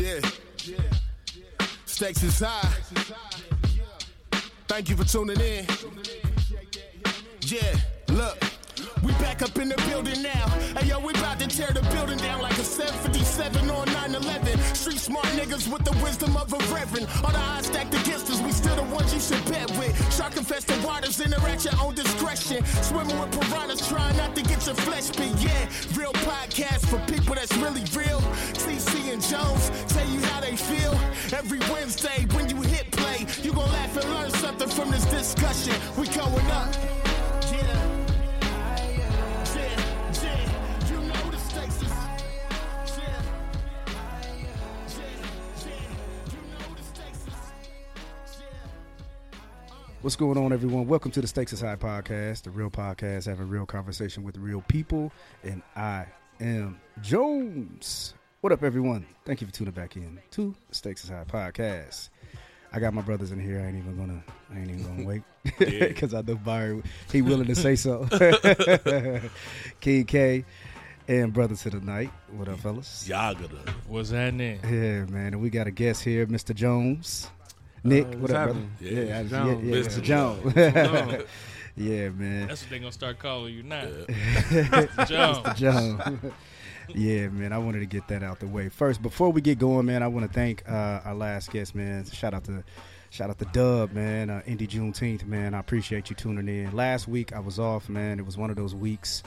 Yeah. Stakes is high. Thank you for tuning in. Yeah, look. We back up in the building now. Hey yo, we about to tear the building down like a 757 or 9-11. Street smart niggas with the wisdom of a reverend. All the odds stacked against us, we still the ones you should bet with. Shark infested waters, interact your own discretion. Swimming with piranhas, trying not to get your flesh bit. Yeah, real podcast for people that's really real. TC and Jones tell you how they feel. Every Wednesday when you hit play, you gon' laugh and learn something from this discussion. We going up. What's going on, everyone? Welcome to the Stakes is High podcast, the real podcast having real conversation with real people. And I am Jones. What up, everyone? Thank you for tuning back in to the Stakes is High podcast. I got my brothers in here. I ain't even gonna. I ain't even gonna wait because I know Byron. He willing to say so. King K and brother to the night. What up, fellas? Yaga. What's happening? Yeah, man. And we got a guest here, Mr. Jones. Nick, Uh, what what's up, brother? happening? Yeah, yeah, Jones. yeah, yeah, Mr. Mr. Jones. Jones. yeah, man. That's what they gonna start calling you now. Yeah. John. Jones. Yeah, man. I wanted to get that out the way first. Before we get going, man, I want to thank uh, our last guest, man. Shout out to shout out to Dub, man. Uh, Indy Juneteenth, man. I appreciate you tuning in. Last week I was off, man. It was one of those weeks.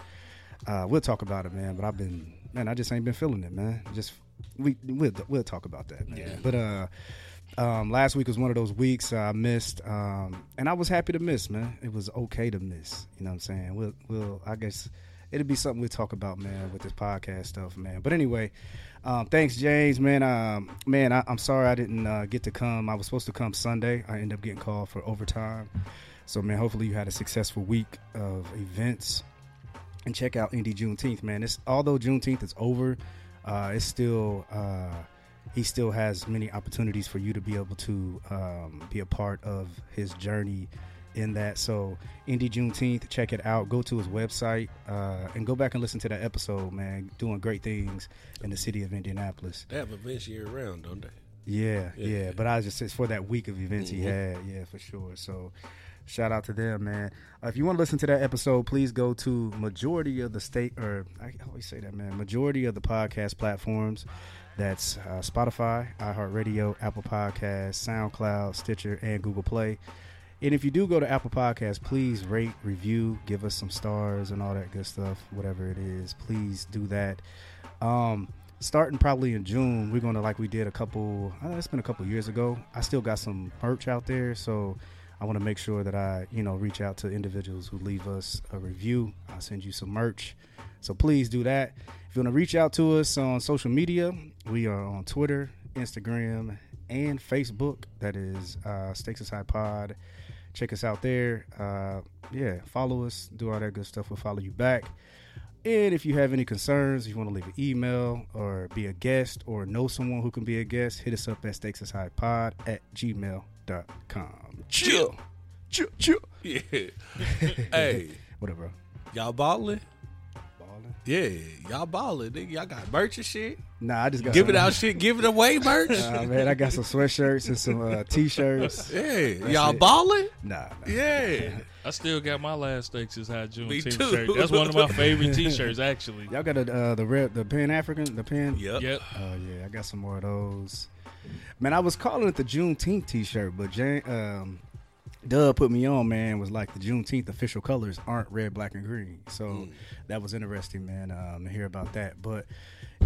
Uh, we'll talk about it, man. But I've been, man. I just ain't been feeling it, man. Just we we'll we'll talk about that, man. Yeah. But uh. Um, last week was one of those weeks I missed, um, and I was happy to miss, man. It was okay to miss. You know what I'm saying? We'll, we'll, I guess it'll be something we talk about, man, with this podcast stuff, man. But anyway, um, thanks, James, man. Um, man, I, I'm sorry I didn't uh, get to come. I was supposed to come Sunday. I ended up getting called for overtime. So, man, hopefully you had a successful week of events. And check out Indy Juneteenth, man. It's although Juneteenth is over, uh, it's still uh, he still has many opportunities for you to be able to um, be a part of his journey in that. So, Indy Juneteenth, check it out. Go to his website uh, and go back and listen to that episode, man. Doing great things in the city of Indianapolis. They have events year round, don't they? Yeah, yeah. Yeah. But I just it's for that week of events he Mhm. had. Yeah, for sure. So shout out to them, man. Uh, if you want to listen to that episode, please go to majority of the state or I always say that, man. Majority of the podcast platforms. That's uh, Spotify, iHeartRadio, Apple Podcasts, SoundCloud, Stitcher, and Google Play. And if you do go to Apple Podcasts, please rate, review, give us some stars and all that good stuff, whatever it is. Please do that. Um, starting probably in June, we're gonna like we did a couple. Uh, it's been a couple years ago. I still got some merch out there, so I want to make sure that I, you know, reach out to individuals who leave us a review. I'll send you some merch. So please do that. If you want to reach out to us on social media, we are on Twitter, Instagram, and Facebook. That is uh, Stakes High Pod. Check us out there. Uh, yeah, follow us. Do all that good stuff. We'll follow you back. And if you have any concerns, if you want to leave an email or be a guest or know someone who can be a guest, hit us up at stakesishhighpod at gmail.com. Chill. Chill. Chill. Yeah. hey, Whatever. y'all balling? Balling. Yeah, y'all balling. Nigga, y'all got merch and shit. Nah, I just got Give some, it out shit. Give it away merch. Nah, man, I got some sweatshirts and some uh, t-shirts. yeah, y'all it. balling? Nah, nah. Yeah. I still got my last stakes is high June Me t too. shirt. That's one of my favorite T-shirts, actually. Y'all got a, uh, the red, the Pan African, the Pan. Yep. Yep. Oh yeah, I got some more of those. Man, I was calling it the Juneteenth T-shirt, but Jan, um, Dub put me on. Man, was like the Juneteenth official colors aren't red, black, and green. So Mm. that was interesting, man, um, to hear about that. But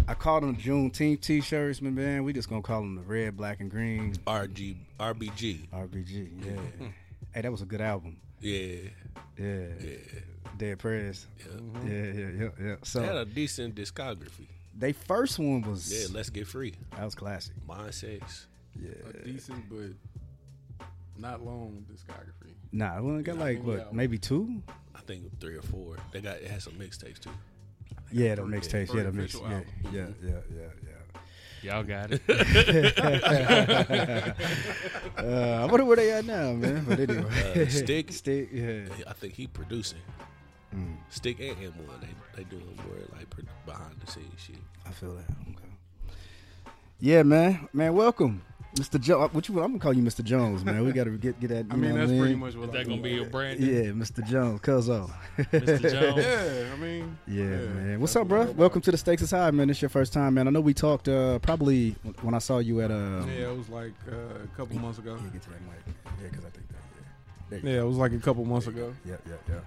I called them Juneteenth T-shirts, man. Man, we just gonna call them the red, black, and green RG, RBG. RBG. Yeah. hey, that was a good album. Yeah. Yeah. Yeah. Dead Prez. yeah. Yeah, yeah, yeah, yeah. So They had a decent discography. they first one was Yeah, let's get free. that was classic. Mind sex. Yeah. a decent but not long discography. Nah, we only got Yeah, like yeah. what, maybe two? I think three or four. They got it has some mixtapes too. Yeah, the three. mixtapes. Yeah, the mix. Official Yeah, album. yeah, yeah, yeah, Y'all got it. uh, I wonder where they at now, man. But anyway, Uh, Stick? stick. Yeah. I think he producing. Mm, Stick and M1, they they doing more like behind the scenes shit. I feel that. Okay. Yeah, man, man, welcome, Mr. Jones. What you? I'm gonna call you Mr. Jones, man. We gotta get get that. I you mean, know that's what pretty mean? much what Is that gonna be your brand? Yeah, Mr. Jones, Cuzzo. Mr. Jones. Yeah, I mean, Yeah, man. What's up, bro? what I Welcome to the Stakes is High, man. It's your first time, man. I know we talked uh, probably when I saw you at uh, Yeah, it was like uh, a couple months ago. Yeah, get to that mic. Yeah, because I think that. Yeah. There you Yeah, it was like a couple months ago. Yeah, yeah, yeah.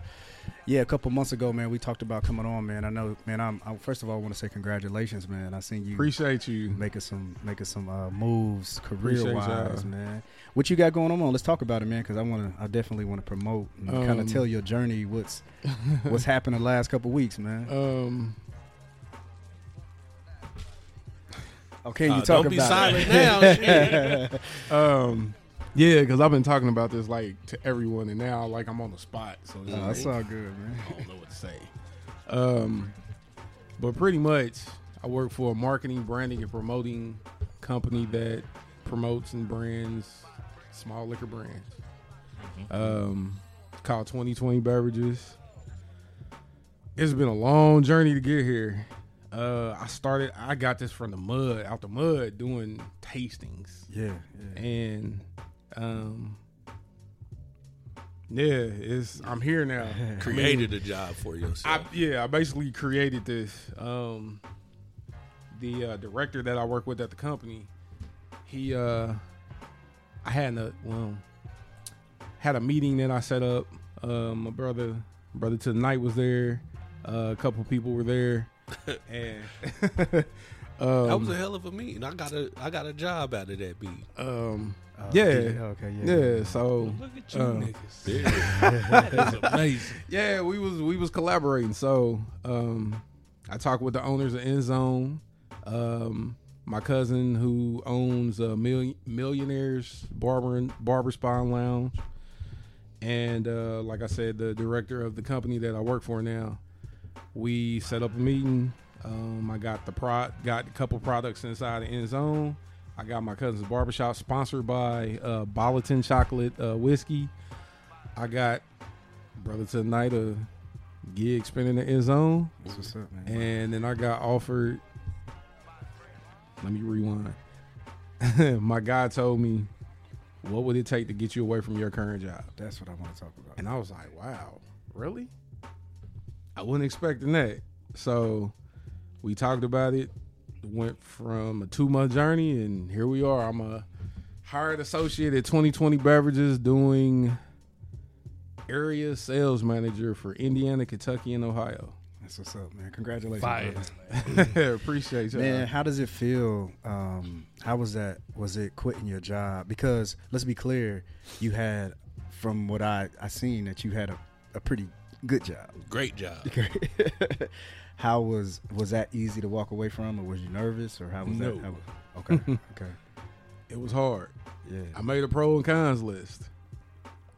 Yeah, a couple months ago, man, we talked about coming on, man. I know, man. I'm, I, first of all, I want to say congratulations, man. I seen you Appreciate you. making some making some uh, moves career wise, man. What you got going on? Let's talk about it, man. Because I want to, I definitely want to promote and kind Um, of tell your journey. What's what's happened the last couple weeks, man. Um, Okay, you Uh, talk don't about be it. silent now. um, yeah, because I've been talking about this like to everyone, and now like I'm on the spot, so it's like, that's all good, man. I don't know what to say. Um, but pretty much, I work for a marketing, branding, and promoting company that promotes and brands small liquor brands. Um, called 2020 Beverages. It's been a long journey to get here. Uh, I started. I got this from the mud, out the mud, doing tastings, Yeah, yeah. and um, yeah, it's. I'm here now. Created a job for I, yourself. yeah, I basically created this. Um, the uh, director that I work with at the company, he, uh, I had a well, had a meeting that I set up. Uh, my brother, brother to the night was there. Uh, a couple people were there, and um, that was a hell of a meeting. I got a I got a job out of that meeting. um, Oh, yeah, Okay. Yeah. yeah. So Look at you Uh, niggas. That's amazing. yeah, we was we was collaborating. So um, I talked with the owners of End Zone. Um, my cousin who owns a million millionaires barber and barber spa and lounge, and uh, like I said, the director of the company that I work for now. We set up a meeting. Um, I got the pro got a couple products inside the End Zone. I got my cousin's barbershop sponsored by uh, Chocolate uh, Whiskey. I got brother to the night a gig spinning the end zone, That's what's up, man. and then I got offered. Let me rewind. My guy told me, "What would it take to get you away from your current job?" That's what I want to talk about. And I was like, "Wow, really?" I wasn't expecting that. So we talked about it. Went from a two month journey, and here we are. I'm a hired associate at 2020 Beverages, doing area sales manager for Indiana, Kentucky, and Ohio. That's what's up, man. Congratulations, Fire. brother. Appreciate you, Man, how does it feel? Um, how was that? Was it quitting your job? Because let's be clear, you had, from what I I seen, that you had a, a pretty good job. Great job. how was was that easy to walk away from, or was you nervous, or how was that? No. How, okay, okay, It was hard. yeah. I made a pro and cons list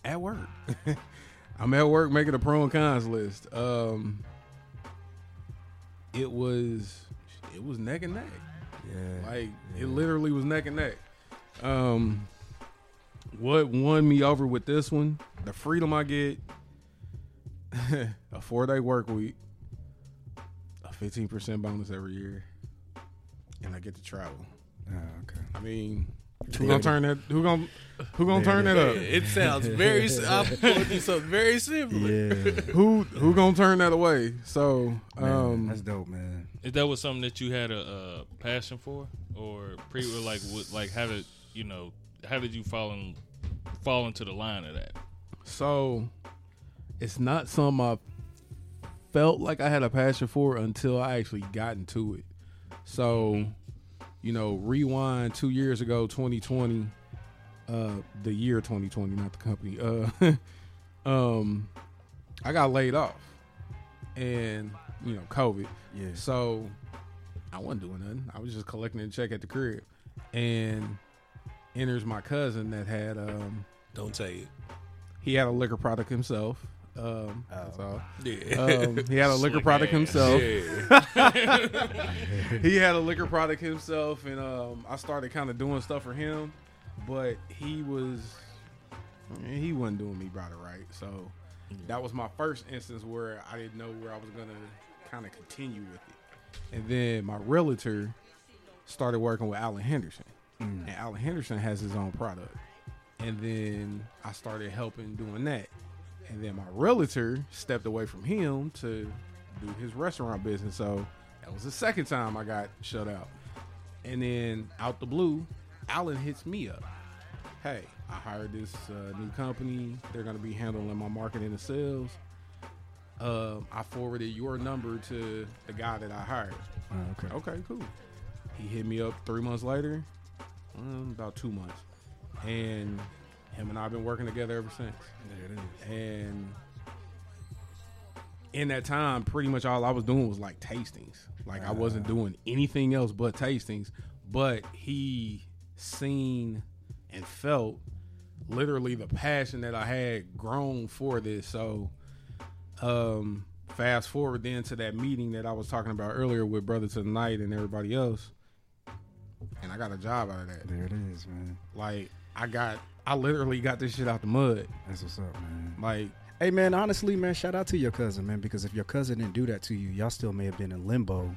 at work. I'm at work making a pro and cons list. Um, it was it was neck and neck. Yeah, Like it literally was neck and neck. Um, what won me over with this one? The freedom I get, a four day work week, fifteen percent bonus every year, and I get to travel. Ah, okay. I mean, who gonna turn that? Who gonna who gonna Yeah, turn that up? It sounds very. I'm going to do something very similar. Yeah, Who who gonna turn that away? So man, um, that's dope, man. Is that was something that you had a, uh passion for, or pre, or like, what, like how did you know? How did you fall in, fall into the line of that? So it's not something I felt like I had a passion for until I actually got into it. So, you know, rewind two years ago, 2020, uh, the year 2020, not the company. Uh, um, I got laid off, and you know, COVID. Yeah, So I wasn't doing nothing. I was just collecting a check at the crib, and enters my cousin that had um Don't say it. he had a liquor product himself. Um, Oh. that's all. Yeah. Um, he had a liquor Slick product ass. himself. yeah. He had a liquor product himself, and um, I started kind of doing stuff for him. But he was, he wasn't doing me about it right. So that was my first instance where I didn't know where I was gonna kind of continue with it. And then my realtor, started working with Alan Henderson, and Alan Henderson has his own product. And then I started helping doing that, and then my realtor stepped away from him to do his restaurant business. So that was the second time I got shut out. And then out the blue, Alan hits me up. Hey, I hired this uh, new company. They're going to be handling my marketing and sales. Um, I forwarded your number to the guy that I hired. Oh, okay. Okay, cool. He hit me up three months later, um, about two months, and him and I have been working together ever since. There it is. And in that time, pretty much all I was doing was like tastings. Like I wasn't doing anything else but tastings. But he seen and felt literally the passion that I had grown for this. So, um, fast forward then to that meeting that I was talking about earlier with Brother to the Night and everybody else, and I got a job out of that. There it is, man. Like I got, I literally got this shit out the mud. That's what's up, man. Like Hey, man. Honestly, man. Shout out to your cousin, man. Because if your cousin didn't do that to you, y'all still may have been in limbo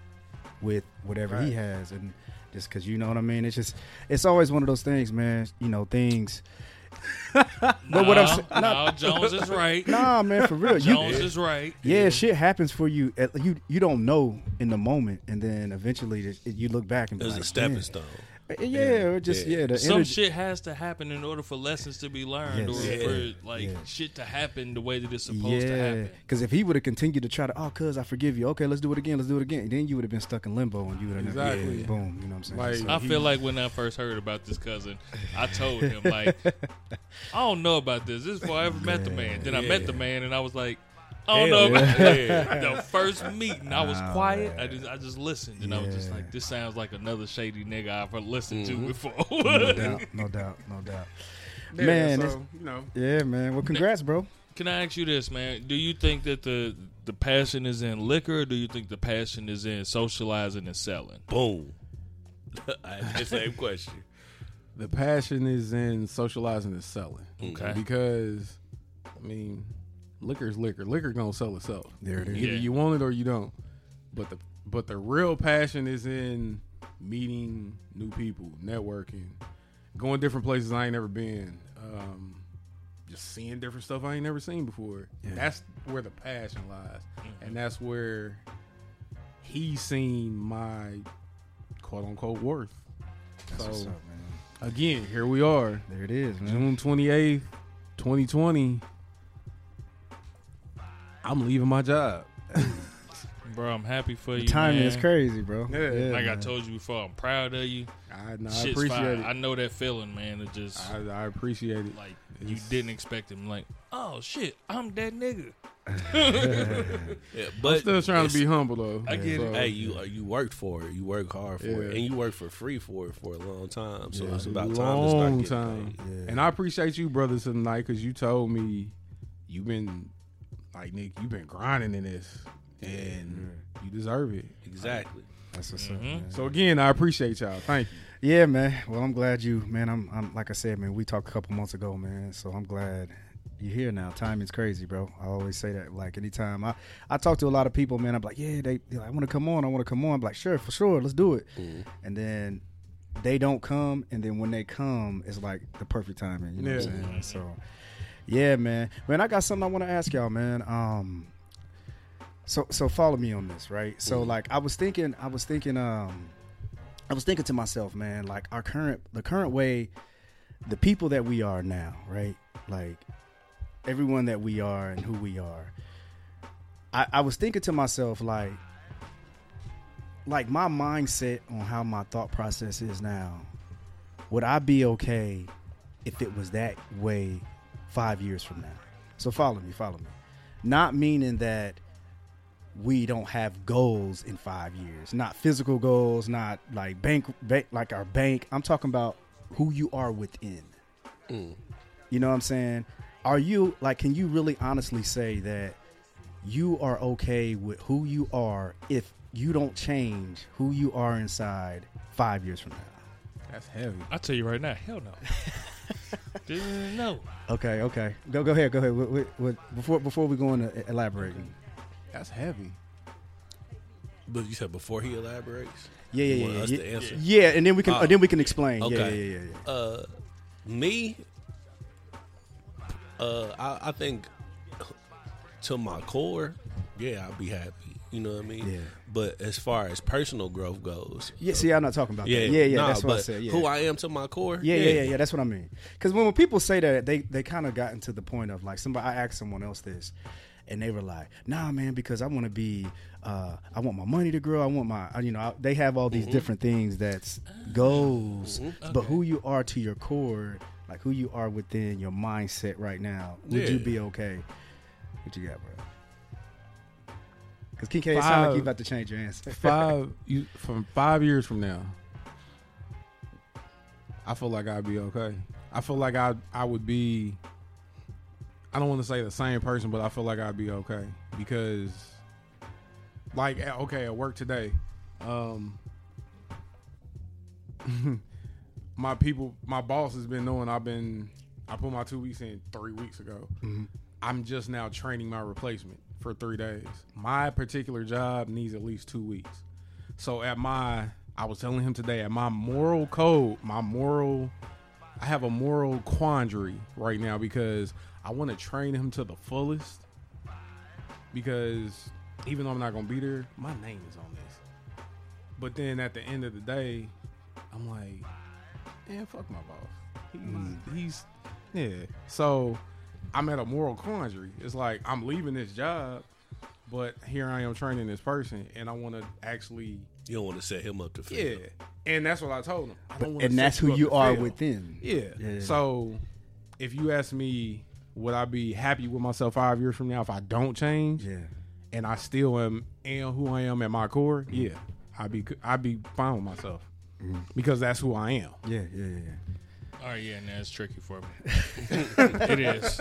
with whatever he has, and just because you know what I mean. It's just, it's always one of those things, man. You know, things. but what I'm saying, no, Jones is right. nah, man, for real. You, Jones is right. yeah, shit happens for you. At- You you don't know in the moment, and then eventually it- you look back and be It like, a stepping stone. Yeah, or just yeah, Yeah. the Some energy. shit has to happen in order for lessons to be learned, Yes. or Yeah. for like Yeah. shit to happen the way that it's supposed to happen. because if he would have continued to try to, oh, cuz I forgive you. Okay, let's do it again. Let's do it again. Then you would have been stuck in limbo, and you would have never, Exactly. yeah, boom. You know what I'm saying? Like- So- I he- feel like when I first heard about this cousin, I told him like, I don't know about this. This is before I ever met the man. Then I met the man, and I was like, I don't Hell know about yeah. the first meeting. I was Nah, quiet. man. I just I just listened, and I was just like, this sounds like another shady nigga I've listened Mm-hmm. to before. no doubt, no doubt, no doubt. yeah, Man, so you know, Yeah, man. Well, congrats, bro. Can I ask you this, man? Do you think that the the passion is in liquor, or do you think the passion is in socializing and selling? Boom. I the same question. the passion is in socializing and selling. Okay. Because, I mean, liquor's liquor. Liquor gonna sell itself. There it is. Either Yeah. you want it or you don't. But the but the real passion is in meeting new people, networking, going different places I ain't never been, um, just seeing different stuff I ain't never seen before. Yeah. That's where the passion lies, and that's where he's seen my quote unquote worth. That's so what's up, man. again, here we are, There it is, man. June twenty eighth, twenty twenty. I'm leaving my job. Bro, I'm happy for The you. timing man. is crazy, bro. Yeah. Like I told you before, I'm proud of you. I, no, I appreciate fine. it. I know that feeling, man. It just I, I appreciate it. like you didn't expect him. Like, oh shit, I'm that nigga. Yeah, but I'm still trying to be humble though. I get it. Hey, you uh, you worked for it. You work hard for it, and you work for free for it for a long time. So Yeah, it's a about time to long start getting time. Yeah. And I appreciate you, brothers, tonight because you told me you've been like Nick, you've been grinding in this, and you deserve it. Exactly. That's what's up, Mhm. man. So again, I appreciate y'all. Thank you. Yeah, man. Well, I'm glad you, man. I'm, I'm like I said, man. We talked a couple months ago, man. So I'm glad you're here now. Timing's crazy, bro. I always say that. Like anytime I, I talk to a lot of people, man. I'm like, yeah, they, they're like, I want to come on. I want to come on. I'm like, sure, for sure, let's do it. And then they don't come, and then when they come, it's like the perfect timing. You know what I'm Yeah. saying? So, yeah, man. Man, I got something I want to ask y'all, man. Um, so so follow me on this, right? So like I was thinking, I was thinking, um, I was thinking to myself, man, like our current, the current way, the people that we are now, right? Like everyone that we are and who we are. I, I was thinking to myself, like, like my mindset on how my thought process is now. Would I be okay if it was that way five years from now? So follow me, follow me. Not meaning that we don't have goals in five years, not physical goals, not like bank, bank like our bank. I'm talking about who you are within. Mm. You know what I'm saying? Are you like? Can you really honestly say that you are okay with who you are if you don't change who you are inside five years from now? That's heavy. I tell you right now, hell no. Didn't. Okay, okay. Go go ahead, go ahead. What, what, what, before before we go into elaborating. That's heavy. But you said before he elaborates. Yeah, yeah, You yeah, want yeah, us yeah. to answer? Yeah, and then we can Oh. then we can explain. Yeah, Okay. yeah, yeah, yeah. Uh, me, uh, I, I think to my core, yeah, I'd be happy. You know what I mean? Yeah. But as far as personal growth goes, Yeah, see, I'm not talking about yeah, that. Yeah, yeah, nah, that's what I said. Yeah. Who I am to my core, Yeah, yeah, yeah, yeah. That's what I mean. Because when, when people say that, they they kind of gotten to the point of like somebody. I asked someone else this, and they were like, "Nah, man, because I want to be, uh, I want my money to grow. I want my, you know, I, they have all these Mm-hmm. different things that's goals, but who you are to your core, like who you are within your mindset right now, would you be okay? What you got, bro? Because King K, it sound like you about to change your answer. five you from five years from now, I feel like I'd be okay. I feel like I I would be. I don't want to say the same person, but I feel like I'd be okay because, like, okay, at work today, um, my people, my boss has been knowing I've been. I put my two weeks in three weeks ago. I'm just now training my replacement for three days. My particular job needs at least two weeks. So at my, I was telling him today, at my moral code, my moral, I have a moral quandary right now because I want to train him to the fullest. Because even though I'm not gonna be there, my name is on this. But then at the end of the day, I'm like, man, fuck my boss. He's, mm. he's yeah. So I'm at a moral quandary. It's like I'm leaving this job, but here I am training this person, and I want to actually, You don't want to set him up to fail. yeah. And that's what I told him. I don't wanna and set that's who you are fail. within. Yeah. Yeah. So if you ask me, would I be happy with myself five years from now if I don't change? Yeah. And I still am am who I am at my core. Yeah, I'd be I'd be fine with myself Mm-hmm. because that's who I am. Yeah, yeah, yeah, right, yeah, and that's tricky for me. it is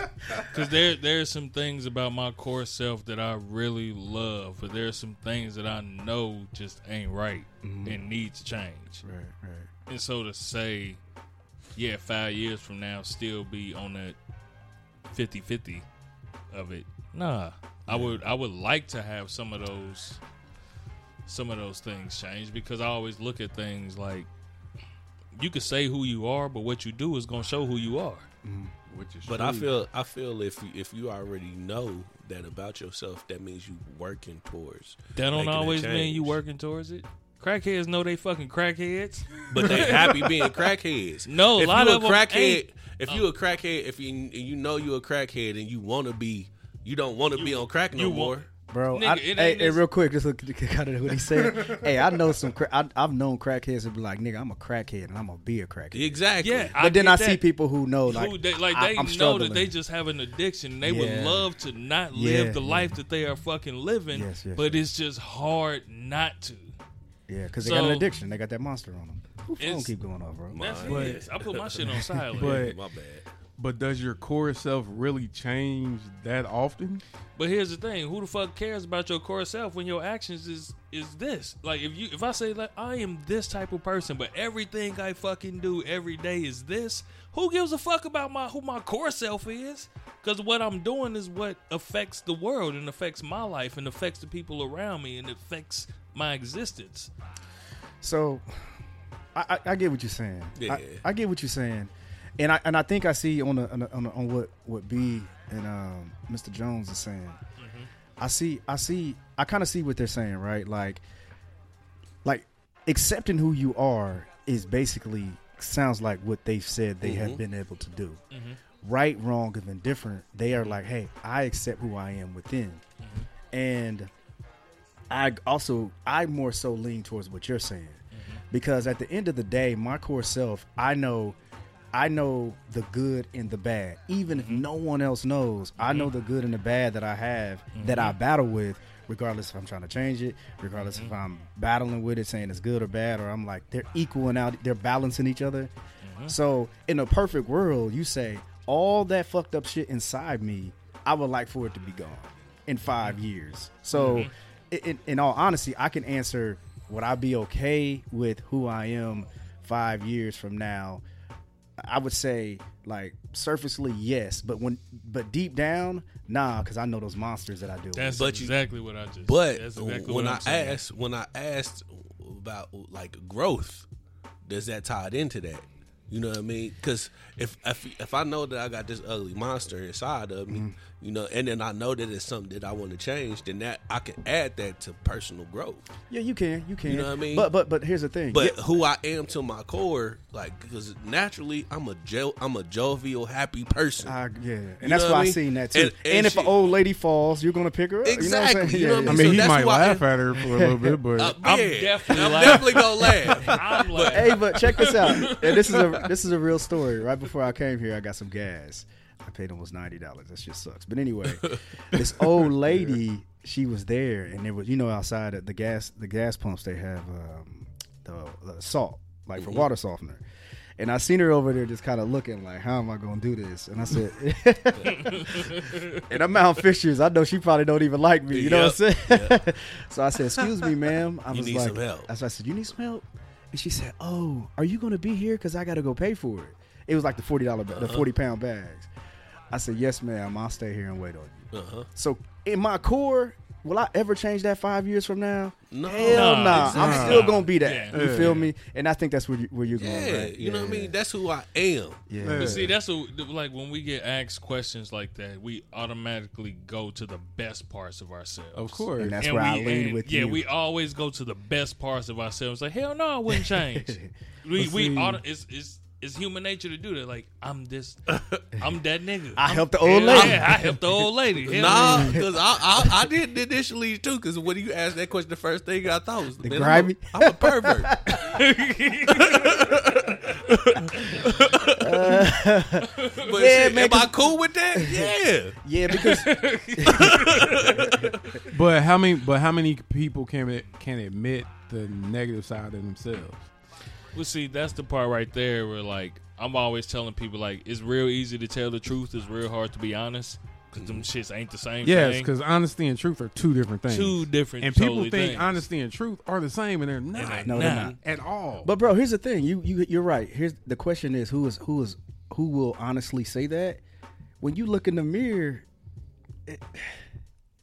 because there there are some things about my core self that I really love, but there are some things that I know just ain't right mm-hmm. and needs change. Right, right. And so to say, yeah, five years from now, still be on that 50-50 of it. Nah, I would I would like to have some of those some of those things change because I always look at things like you can say who you are, but what you do is gonna show who you are. Which is But I feel I feel if you, if you already know that about yourself, that means you working towards. That don't always mean you working towards it. Crackheads know they fucking crackheads. But they happy being crackheads. No, a if lot you of a 'em crackhead, ain't. if you a crackhead, if you you know you a crackhead and you want to be, you don't want to be on crack no you more. Want- Bro, Nigga, I, it ain't hey, hey, real quick, just look kind of what he said. hey, I know some. Cra- I, I've known crackheads who be like, "Nigga, I'm a crackhead and I'm gonna be a crackhead." Exactly. Yeah, But then get I see people who know, like, who they, like I, they I'm know struggling. that they just have an addiction. They Yeah. would love to not live Yeah, the yeah. life that they are fucking living, Yes, yes, but it's just hard not to. yeah, because they got an addiction. They got that monster on them. Who phone It's- keep going off, bro? That's But- I put my shit on silent. But- my bad. But does your core self really change that often? But here's the thing: who the fuck cares about your core self when your actions is is this? Like if you if I say like I am this type of person, but everything I fucking do every day is this, who gives a fuck about my who my core self is? Because what I'm doing is what affects the world and affects my life and affects the people around me and affects my existence. So, I, I, I get what you're saying. Yeah. I, I get what you're saying, and I and I think I see on the, on, the, on, the, on what what B and um, Mr. Jones is saying. Mm-hmm. I see. I see. I kind of see what they're saying, right? Like, like accepting who you are is basically sounds like what they've said they have mm-hmm. been able to do. Mm-hmm. Right, wrong, and indifferent. They are like, hey, I accept who I am within, and I also I more so lean towards what you're saying because at the end of the day, my core self, I know, I know the good and the bad. Even if mm-hmm. no one else knows, I know the mm-hmm. good and the bad that I have that I mm-hmm. battle with, regardless if I'm trying to change it, regardless if I'm battling with it, saying it's good or bad, or I'm like they're equaling out, they're balancing each other. So in a perfect world, you say all that fucked up shit inside me, I would like for it to be gone in five years. So, in, in all honesty, I can answer: Would I be okay with who I am five years from now? I would say, like, surfacely, yes, but when, but deep down, nah, because I know those monsters that I do. That's But you- exactly what I just. But that's exactly when what I I'm saying. asked, when I asked about like growth. Does that tied into that? You know what I mean? Because if if if I know that I got this ugly monster inside of me, mm-hmm. You know, and then I know that it's something that I want to change, then that I can add that to personal growth. Yeah, you can, you can. You know what I mean? But but but here's the thing. But Yeah, who I am to my core, like, because naturally I'm a jo- I'm a jovial, happy person. I, yeah, and You that's why what I I mean? seen that too. And- And, and if she- an old lady falls, you're gonna pick her up. Exactly, You know what I'm saying? you know I I mean? So he might why I- laugh at her for a little bit, but Uh, I'm yeah, definitely I'm definitely gonna laugh. I'm like, hey, but check this out. And this is a this is a real story. Right before I came here, I got some gas. I paid almost ninety dollars. That shit sucks. But anyway, this old lady, she was there, and there was you know outside at the gas the gas pumps they have um, the, the salt like for water softener. And I seen her over there just kind of looking like, how am I going to do this? And I said, and I'm Mount Fishers. I know she probably don't even like me. You know what I'm saying? so I said, excuse me, ma'am. I You was like, some help. So I said, you need some help? And she said, oh, are you going to be here? Because I got to go pay for it. It was like the $40, ba- Uh-huh. the 40 pound bags. I said, yes, ma'am. I'll stay here and wait on you. Uh-huh. So in my core, will I ever change that five years from now? No. Hell Nah, nah. I'm still gonna be that. Yeah. You Yeah. feel me? And I think that's where you, where you're going. Yeah, right? you know what I mean. That's who I am. Yeah. Yeah. But see, that's what, like when we get asked questions like that, we automatically go to the best parts of ourselves. of course. And that's And where I we- lean and, with yeah, you. we always go to the best parts of ourselves. Like hell no, I wouldn't change. we But we see- auto, it's, it's it's human nature to do that. Like I'm this, I'm that nigga. I I'm- helped the old lady. Yeah, I helped the old lady. Hell Nah, because I, I I did initially too. Because when you asked that question, the first thing I thought was, The man, grimy? I'm, a, I'm a pervert. but Yeah, shit, man, am I 'cause- cool with that? Yeah. Yeah, because But how many? But how many people can can admit the negative side of themselves? Well, see, that's the part right there where like I'm always telling people like it's real easy to tell the truth. It's real hard to be honest because them mm-hmm. shits ain't the same Yes, because honesty and truth are two different things. two different and people totally think things. honesty and truth are the same, and they're not. they're No, they're not. not. at all. But bro, here's the thing. You you you're right. Here's the question is who is who is who will honestly say that? When you look in the mirror,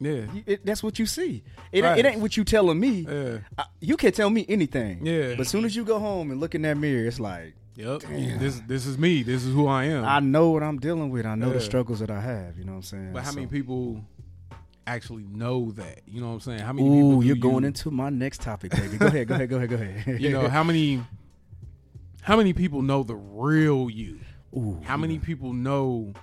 yeah, it, that's what you see. It, Right. it ain't what you telling me. yeah, I, you can tell me anything. Yeah. But as soon as you go home and look in that mirror, it's like yep. This this is me. This is who I am. I know what I'm dealing with. I know the struggles that I have. You know what I'm saying? but how many people actually know that? You know what I'm saying? How many Ooh, people? you're you- going into my next topic, baby. Go ahead. Go ahead. Go ahead. Go ahead. You know how many? How many people know the real you? Ooh, How many people know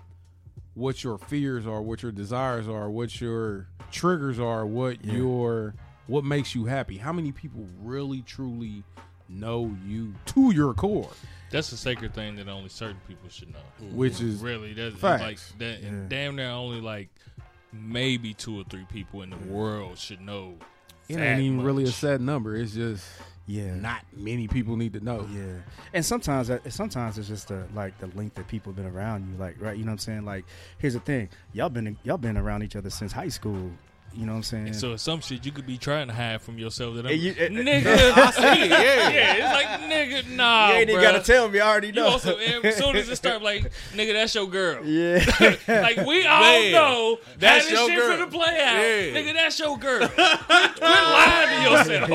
what your fears are, what your desires are, what your triggers are, what Yeah. your what makes you happy? How many people really truly know you to your core? That's a sacred thing that only certain people should know. Mm-hmm. Which is Really, that's Facts. like that. Yeah. Damn near only like maybe two or three people in the world should know. it ain't even really a much. set number. It's just Yeah. not many people need to know. Yeah, and sometimes sometimes it's just the like the length that people been around you, like right. You know what I'm saying? Like, here's the thing: y'all been y'all been around each other since high school. You know what I'm saying? So some shit you could be trying to hide from yourself that I'm, you- and- eh, nigga. I see it. Yeah. yeah, it's like nigga, nah, you ain't even gotta tell me. I already You know. also, as soon as it start, like, nigga, that's your girl. yeah, Like we all Man, know that's this your shit girl. finna play out. Yeah. Nigga, that's your girl. quit, lying to yourself.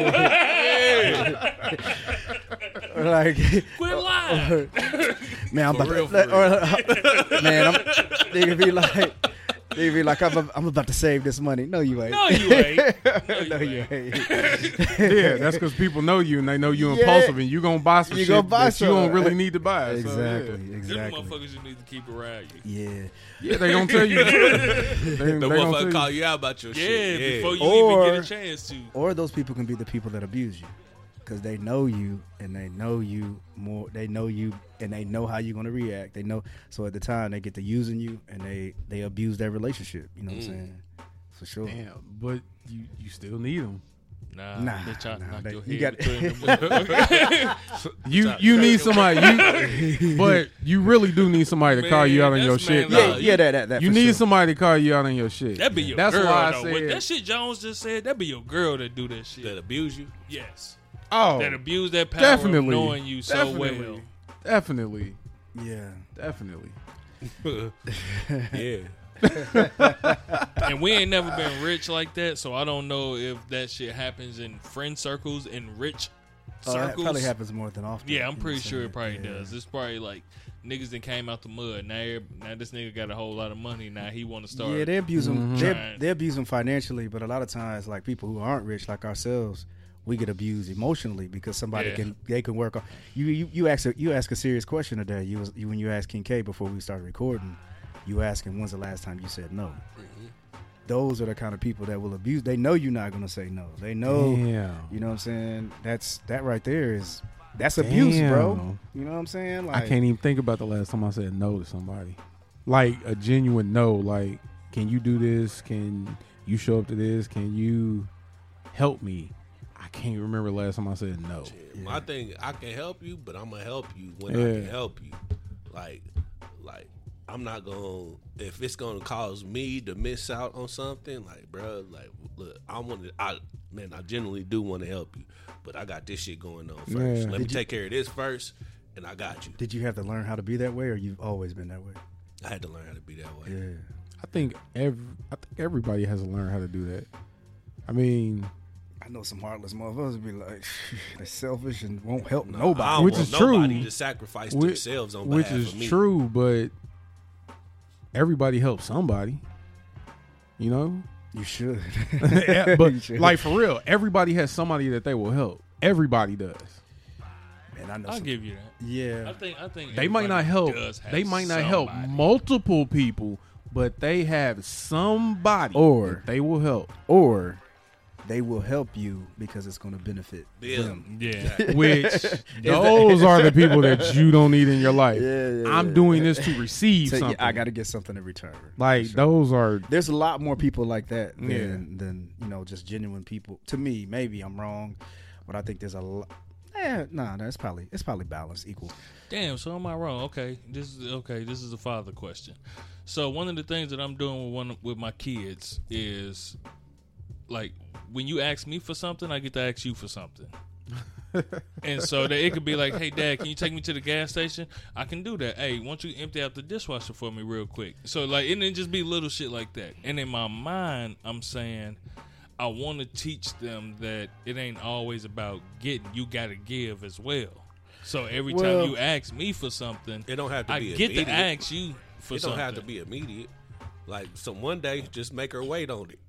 like quit lying. man, I'm For about real, to, for real. or- man, I'm, could be like. They be like, I'm, I'm about to save this money. No, you ain't. No, you ain't. no, you ain't. yeah, that's because people know you and they know you Yeah. impulsive and you gonna buy some You shit gonna buy that you don't something. really need to buy. So, exactly, yeah. Them exactly. motherfuckers you need to keep around you. Yeah. Yeah, they gonna tell you. they, The they gonna motherfucker call you. you out about your Yeah, shit. Yeah. before you Or- even get a chance to. Or those people can be the people that abuse you, because they know you and they know you more. They know you and they know how you're gonna react. They know. So at the time they get to using you and they they abuse their relationship. You know what I'm mm. saying? For sure. Damn, but you you still need them. Nah, Nah, bitch, I nah, knock they- your you head got- between them. You you need somebody. You, but you really do need somebody to call you out on your that's shit. man Yeah, Nah, yeah, that that, that you need sure. somebody to call you out on your shit. That be your That's girl. why I though. said. What that shit Jones just said, that be your girl that do that shit. That abuse you. yes. Oh, That abuse that power definitely. of knowing you so Definitely. well. definitely, Yeah. definitely. yeah. and we ain't never been rich like that, so I don't know if that shit happens in friend circles in rich Oh, that circles. probably happens more than often. yeah, I'm pretty sure it probably Yeah. does. It's probably like niggas that came out the mud. Now, now this nigga got a whole lot of money. Now he want to start. Yeah, they abuse them. They, Trying. they abuse them financially, but a lot of times, like people who aren't rich, like ourselves, we get abused emotionally because somebody Yeah. can they can work on. You you you ask a you ask a serious question today. You was you when you asked King K before we started recording, you asking when's the last time you said no. Mm-hmm. Those are the kind of people that will abuse. They know you're not gonna say no. They know. Damn. You know what I'm saying? That's that right there is that's abuse, bro. You know what I'm saying? Like I can't even think about the last time I said no to somebody. Like a genuine no. Like, can you do this? Can you show up to this? Can you help me? I can't remember last time I said no. My thing, I can help you, but I'm gonna help you when I Yeah. can help you. Like, like I'm not gonna if it's gonna cause me to miss out on something. Like, bro, like look, I want to. I man, I genuinely do want to help you, but I got this shit going on first. Yeah. Let me Did you- take care of this first, and I got you. Did you have to learn how to be that way, or you've always been that way? I had to learn how to be that way. Yeah. I think every I think everybody has to learn how to do that. I mean, I know some heartless motherfuckers be like, they're selfish and won't help No, I nobody. don't Which want is nobody true. to sacrifice Which- themselves on which is of me. true, but everybody helps somebody. You know, You should. Yeah, but You should. like for real, everybody has somebody that they will help. Everybody does. man, I know. I'll some, give you that. yeah, I think. I think They might not help. They might not help multiple people, but they have somebody Or- that they will help. or they will help you because it's going to benefit Yeah. them. Yeah. Which those are the people that you don't need in your life. Yeah, yeah, I'm yeah. doing this to receive So, yeah, something. I got to get something in return. like sure. those are There's a lot more people like that than, Yeah. than you know just genuine people. To me, maybe I'm wrong, but I think there's a lot. Eh, nah, that's probably it's probably balanced, equal. Damn, so am I wrong? Okay, this is okay. This is a father question. So one of the things that I'm doing with one with my kids is like when you ask me for something, I get to ask you for something. and so that it could be like, "Hey, Dad, can you take me to the gas station?" I can do that. Hey, won't you empty out the dishwasher for me real quick? So like, and then just be little shit like that. And in my mind, I'm saying, I want to teach them that it ain't always about getting. You got to give as well. So every Well- time you ask me for something, It don't have to I be get immediate. to ask you for it don't something. have to be immediate. Like some one day, just make her wait on it.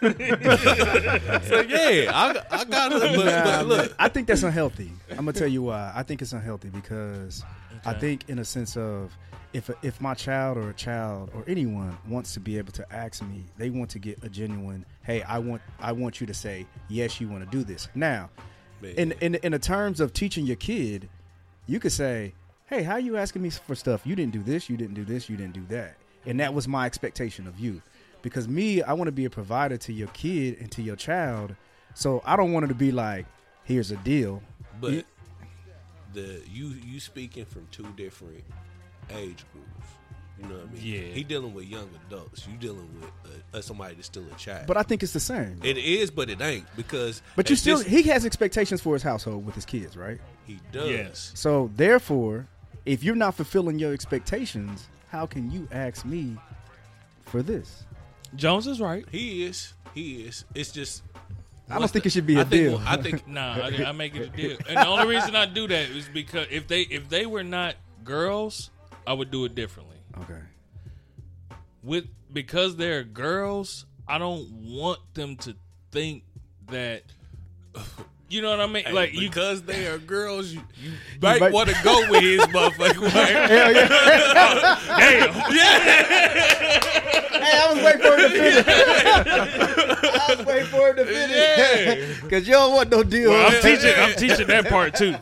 so yeah, I, I got it. But, Nah, but look, I think that's unhealthy. I'm gonna tell you why. I think it's unhealthy because I think, in a sense of, if if my child or a child or anyone wants to be able to ask me, they want to get a genuine, hey, I want I want you to say yes, you want to do this. Now, man, in in in the terms of teaching your kid, you could say, "Hey, how are you asking me for stuff? You didn't do this, you didn't do this, you didn't do that." And that was my expectation of you. Because me, I want to be a provider to your kid and to your child. So I don't want it to be like, "Here's a deal." but you- the you you speaking from two different age groups. You know what I mean? Yeah. He dealing with young adults. You dealing with uh, uh, somebody that's still a child. But I think it's the same. it is, but it ain't because. But you still this- he has expectations for his household with his kids, right? he does. Yes. So therefore, if you're not fulfilling your expectations, how can you ask me for this? Jones is right. He is. He is. It's just. I don't what's think the- it should be a I think, deal. I think Nah, I, I make it a deal. And the only reason I do that is because if they if they were not girls, I would do it differently. Okay. With because they're girls, I don't want them to think that. You know what I mean? Hey, like you because they are girls, you, you might might- want to go with his motherfucker. Hey, yeah hey I was waiting for him to finish. I was waiting for him to finish. Because you don't want no deal. Well, I'm teaching. I'm teaching that part too.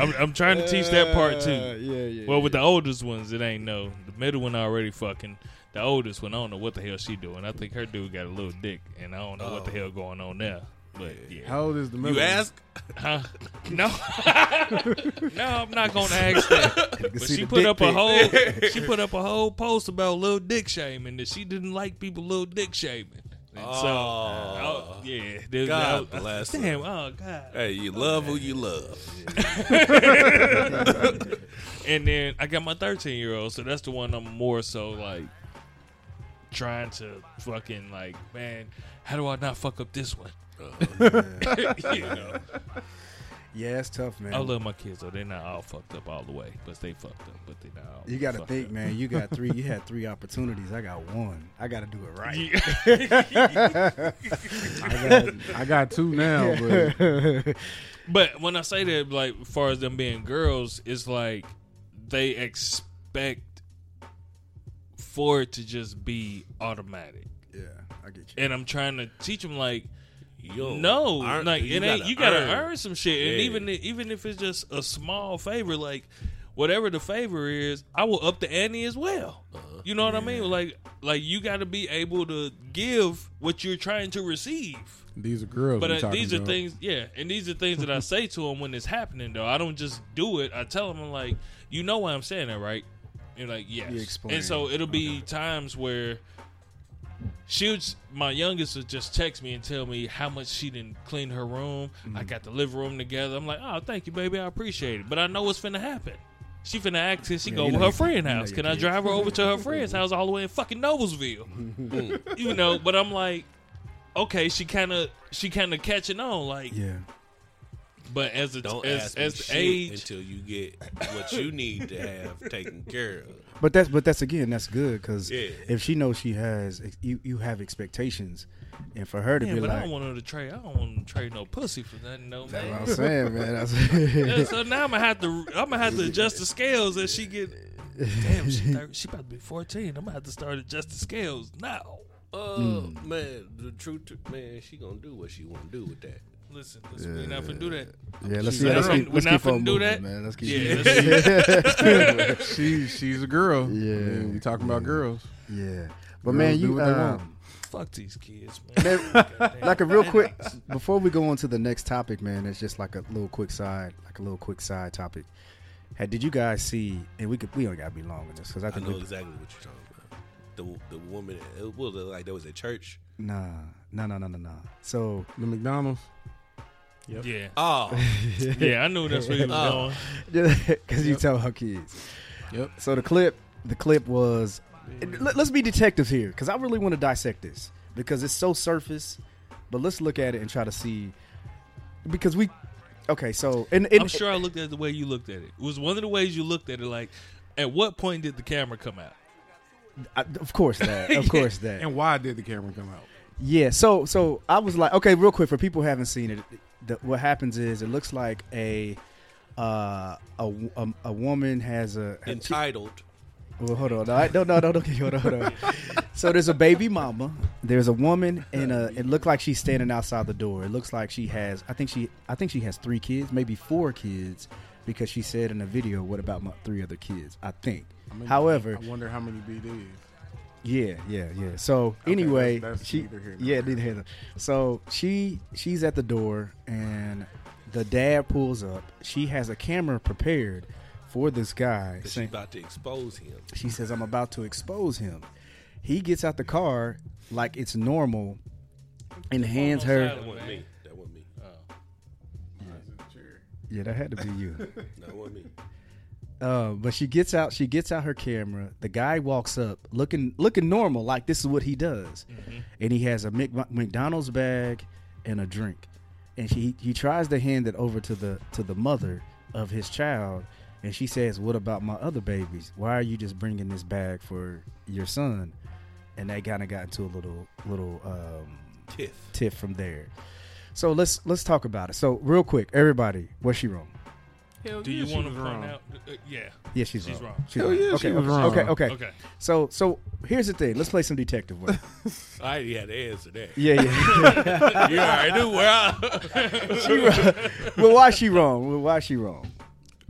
I'm, I'm trying to teach that part Uh, too. yeah, yeah. Well, with the oldest ones, it ain't no. The middle one already fucking. The oldest one, I don't know what the hell she doing. I think her dude got a little dick, and I don't know what the hell going on there. But yeah, how old is the middle you one? ask, huh? No, no, I'm not gonna ask that. But she put dick up a whole. She put up a whole post about little dick shaming that she didn't like people little dick shaming. And Oh. so, oh, oh yeah, dude, God I- I- bless Damn, her. oh god. Hey, you love who you love. And then I got my 13 year old, so that's the one I'm more so like trying to fucking like, man, how do I not fuck up this one? you know, Yeah, it's tough, man. I love my kids though. They're not all fucked up all the way, but they fucked up. But they not all. you got to think, up. man. You got three. You had three opportunities. I got one. I got to do it right. Yeah. I got I got two now, but But when I say that, like, as far as them being girls, it's like they expect for it to just be automatic. yeah, I get you. And I'm trying to teach them, like, Yo, no, earn- like you it ain't. gotta You gotta earn. earn, some shit, and Yeah. even even if it's just a small favor, like whatever the favor is, I will up the ante as well. Uh-huh. You know what I mean? Like like you got to be able to give what you're trying to receive. these are girls. But uh, talking these are about. things, yeah, and these are things that I say to them when it's happening. Though I don't just do it. I tell them, I'm like, you know why I'm saying that, right? You're like, yes. You. And so it'll be times where she'll, just- my youngest would just text me and tell me how much she didn't clean her room. Mm-hmm. I got the living room together. I'm like, oh, thank you, baby. I appreciate it. But I know what's finna happen. She finna ask and she Yeah, go you over her your- friend you know house. your Can I drive her over to her friend's house all the way in fucking Noblesville? you know, but I'm like, okay, she kind of she kind of catching on, like, Yeah, but as a, Don't as ask me as the shit age, until you get what you need to have taken care of. But that's but that's again that's good because Yeah. if she knows she has you you have expectations, and for her to yeah, be but I don't want her to trade. I don't want to trade no pussy for nothing, no that's what man. I'm saying, man. Yeah, so now I'm gonna have to I'm gonna have to adjust the scales as she get. Damn, she thir- she about to be 14. I'm gonna have to start adjusting scales now. Uh, Mm. man, the truth, man, she gonna do what she want to do with that. Listen, listen we not finna do that. yeah, let's She's see. Let's keep, we're let's not keep on finna do moving, that? man. Let's keep. Yeah, let's- she she's a girl. Yeah. I mean, we talking about girls. yeah, but Girls man, you what they want. um, Fuck these kids, man. like a real quick before we go on to the next topic, man. It's just like a little quick side, like a little quick side topic. Had did you guys see? And we could we don't gotta be long in this because I I think know exactly what you're talking about. The the woman, it was like there was a church. nah, no, no, no, no, no. So The McDonald's. Yeah, Oh, yeah, I knew that's where he was Oh. going. because you tell her kids. Yep. So the clip, the clip was. Let, us be detectives here because I really want to dissect this because it's so surface. But let's look at it and try to see because we. Okay, so and, and I'm sure I looked at it the way you looked at it. It was one of the ways you looked at it. Like, at what point did the camera come out? I, of course that, of course that. And why did the camera come out? Yeah, so so I was like, okay, real quick for people who haven't seen it, the, what happens is it looks like a uh, a, a a woman has a entitled. well, hold on, no, I- no, no, no, okay, hold on, hold on. so there's a baby mama, there's a woman, and uh it looked like she's standing outside the door. It looks like she has, I think she, I think she has three kids, maybe four kids, because she said in the video, "What about my three other kids?" I think. I mean, However, I wonder how many BDs. Yeah, yeah, yeah. So Okay, anyway, that's- that's she neither here nor yeah, neither here. nor- So she she's at the door and the dad pulls up. She has a camera prepared for this guy. She's about to expose him. she says, "I'm about to expose him." He gets out the car like it's normal and hands her. That wasn't me. That wasn't me. Oh. Yeah, that had to be you. That wasn't me. Uh, but she gets out. She gets out her camera. The guy walks up, looking looking normal, like this is what he does, and he has a Mc, McDonald's bag and a drink, and she he tries to hand it over to the to the mother of his child, and she says, "What about my other babies? Why are you just bringing this bag for your son?" And they kind of got into a little little um, Tiff. tiff from there. So let's let's talk about it. So real quick, everybody, was she wrong? Hell Do yeah, you want to was point wrong. out? Uh, yeah. Yeah, she's, She's wrong. wrong. She's Hell wrong. yeah, okay, she was okay, wrong. okay, okay, Okay. So so here's the thing. Let's play some detective work. I already had to answer that. yeah, yeah. You already knew where I. she wrong. Well, why she wrong? Well, why she wrong?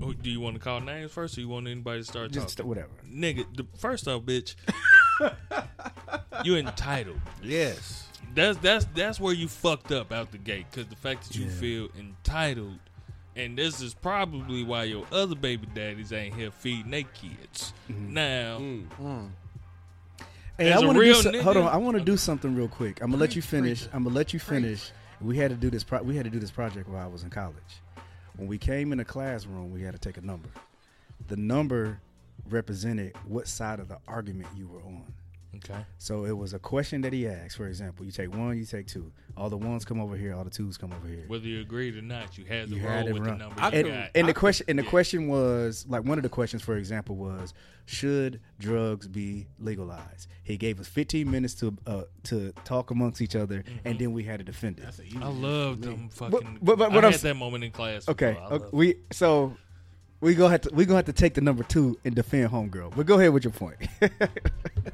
Oh, Do you want to call names first, or you want anybody to start Just talking? whatever. Nigga, the, first off, bitch, you entitled. Yes. That's that's that's where you fucked up out the gate because the fact that you Yeah. feel entitled, and this is probably why your other baby daddies ain't here feeding their kids. Mm-hmm. Now, Mm. Hey, As I a want to do so, nigga- hold on. I want to do something real quick. I'm gonna let you finish. I'm gonna let you finish. We had to do this. Pro- we had to do this project while I was in college. When we came in the classroom, we had to take a number. The number represented what side of the argument you were on. Okay. So it was a question that he asked. For example, you take one, you take two. All the ones come over here. All the twos come over here. Whether you agreed or not, you had to You roll had with run. the number I you and, got. and the question and the yeah. question was like one of the questions for example was should drugs be legalized he gave us 15 minutes to uh, to talk amongst each other and then we had to defend it I love them fucking. but- but I what I'm had that moment in class. okay before. I okay, we so we gonna have to we gonna have to take the number two and defend homegirl but go ahead with your point.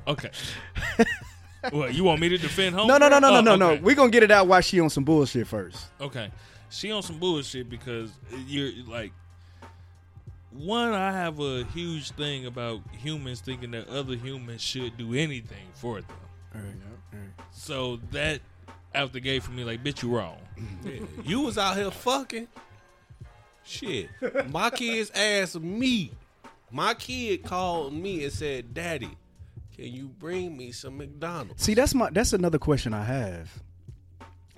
Okay. what you want me to defend home? no no no no no Oh, no no oh, okay. we gonna get it out while she on some bullshit first Okay. She on some bullshit because you're like one, I have a huge thing about humans thinking that other humans should do anything for them. all right, all right. So that out the gate for me, like, bitch, you wrong. Yeah. You was out here fucking. Shit. My kids asked me. My kid called me and said, Daddy, can you bring me some McDonald's? See, that's my that's another question I have.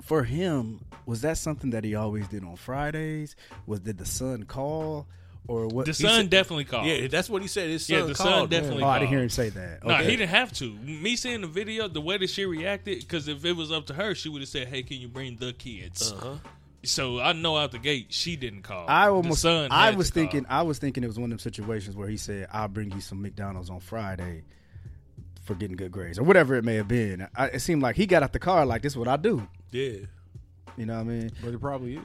For him, was that something that he always did on Fridays? Was did the son call or what? The he son said- definly called. Yeah, that's what he said. His son Yeah, the son called. definitely Oh, I didn't hear him say that. No, Okay. he didn't have to. Me seeing the video, the way that she reacted, because if it was up to her, she would have said, "Hey, can you bring the kids?" Uh-huh. So I know out the gate she didn't call. I The almost. son I was to call. thinking. I was thinking it was one of them situations where he said, "I'll bring you some McDonald's on Friday for getting good grades or whatever it may have been." I, it seemed like he got out the car like this. is What I do. Yeah. You know what I mean? But it probably is.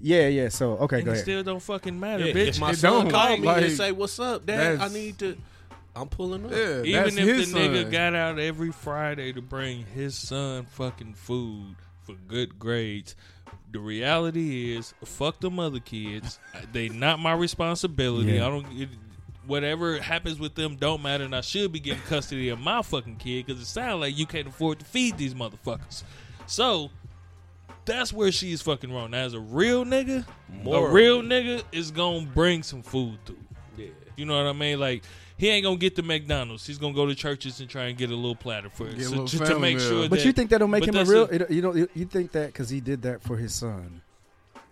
Yeah, yeah. So okay, And go it ahead. still don't fucking matter, Yeah, bitch. if my It son don't. called me Like, and say, "What's up, Dad? I need to," I'm pulling up. Yeah, Even if the his nigga got out every Friday to bring his son fucking food for good grades, the reality is, fuck the mother kids. they not my responsibility. Yeah. I don't. It, whatever happens with them don't matter, and I should be getting custody of my fucking kid because it sounds like you can't afford to feed these motherfuckers. So. That's where she's fucking wrong. Now, as a real nigga, a real nigga is gonna bring some food through. Yeah. You know what I mean? Like he ain't gonna get the McDonald's. He's gonna go to churches and try and get a little platter for it Get so, to, to make meal. sure. But that, you think that'll make him a real? a- it- you know, you think that because he did that for his son.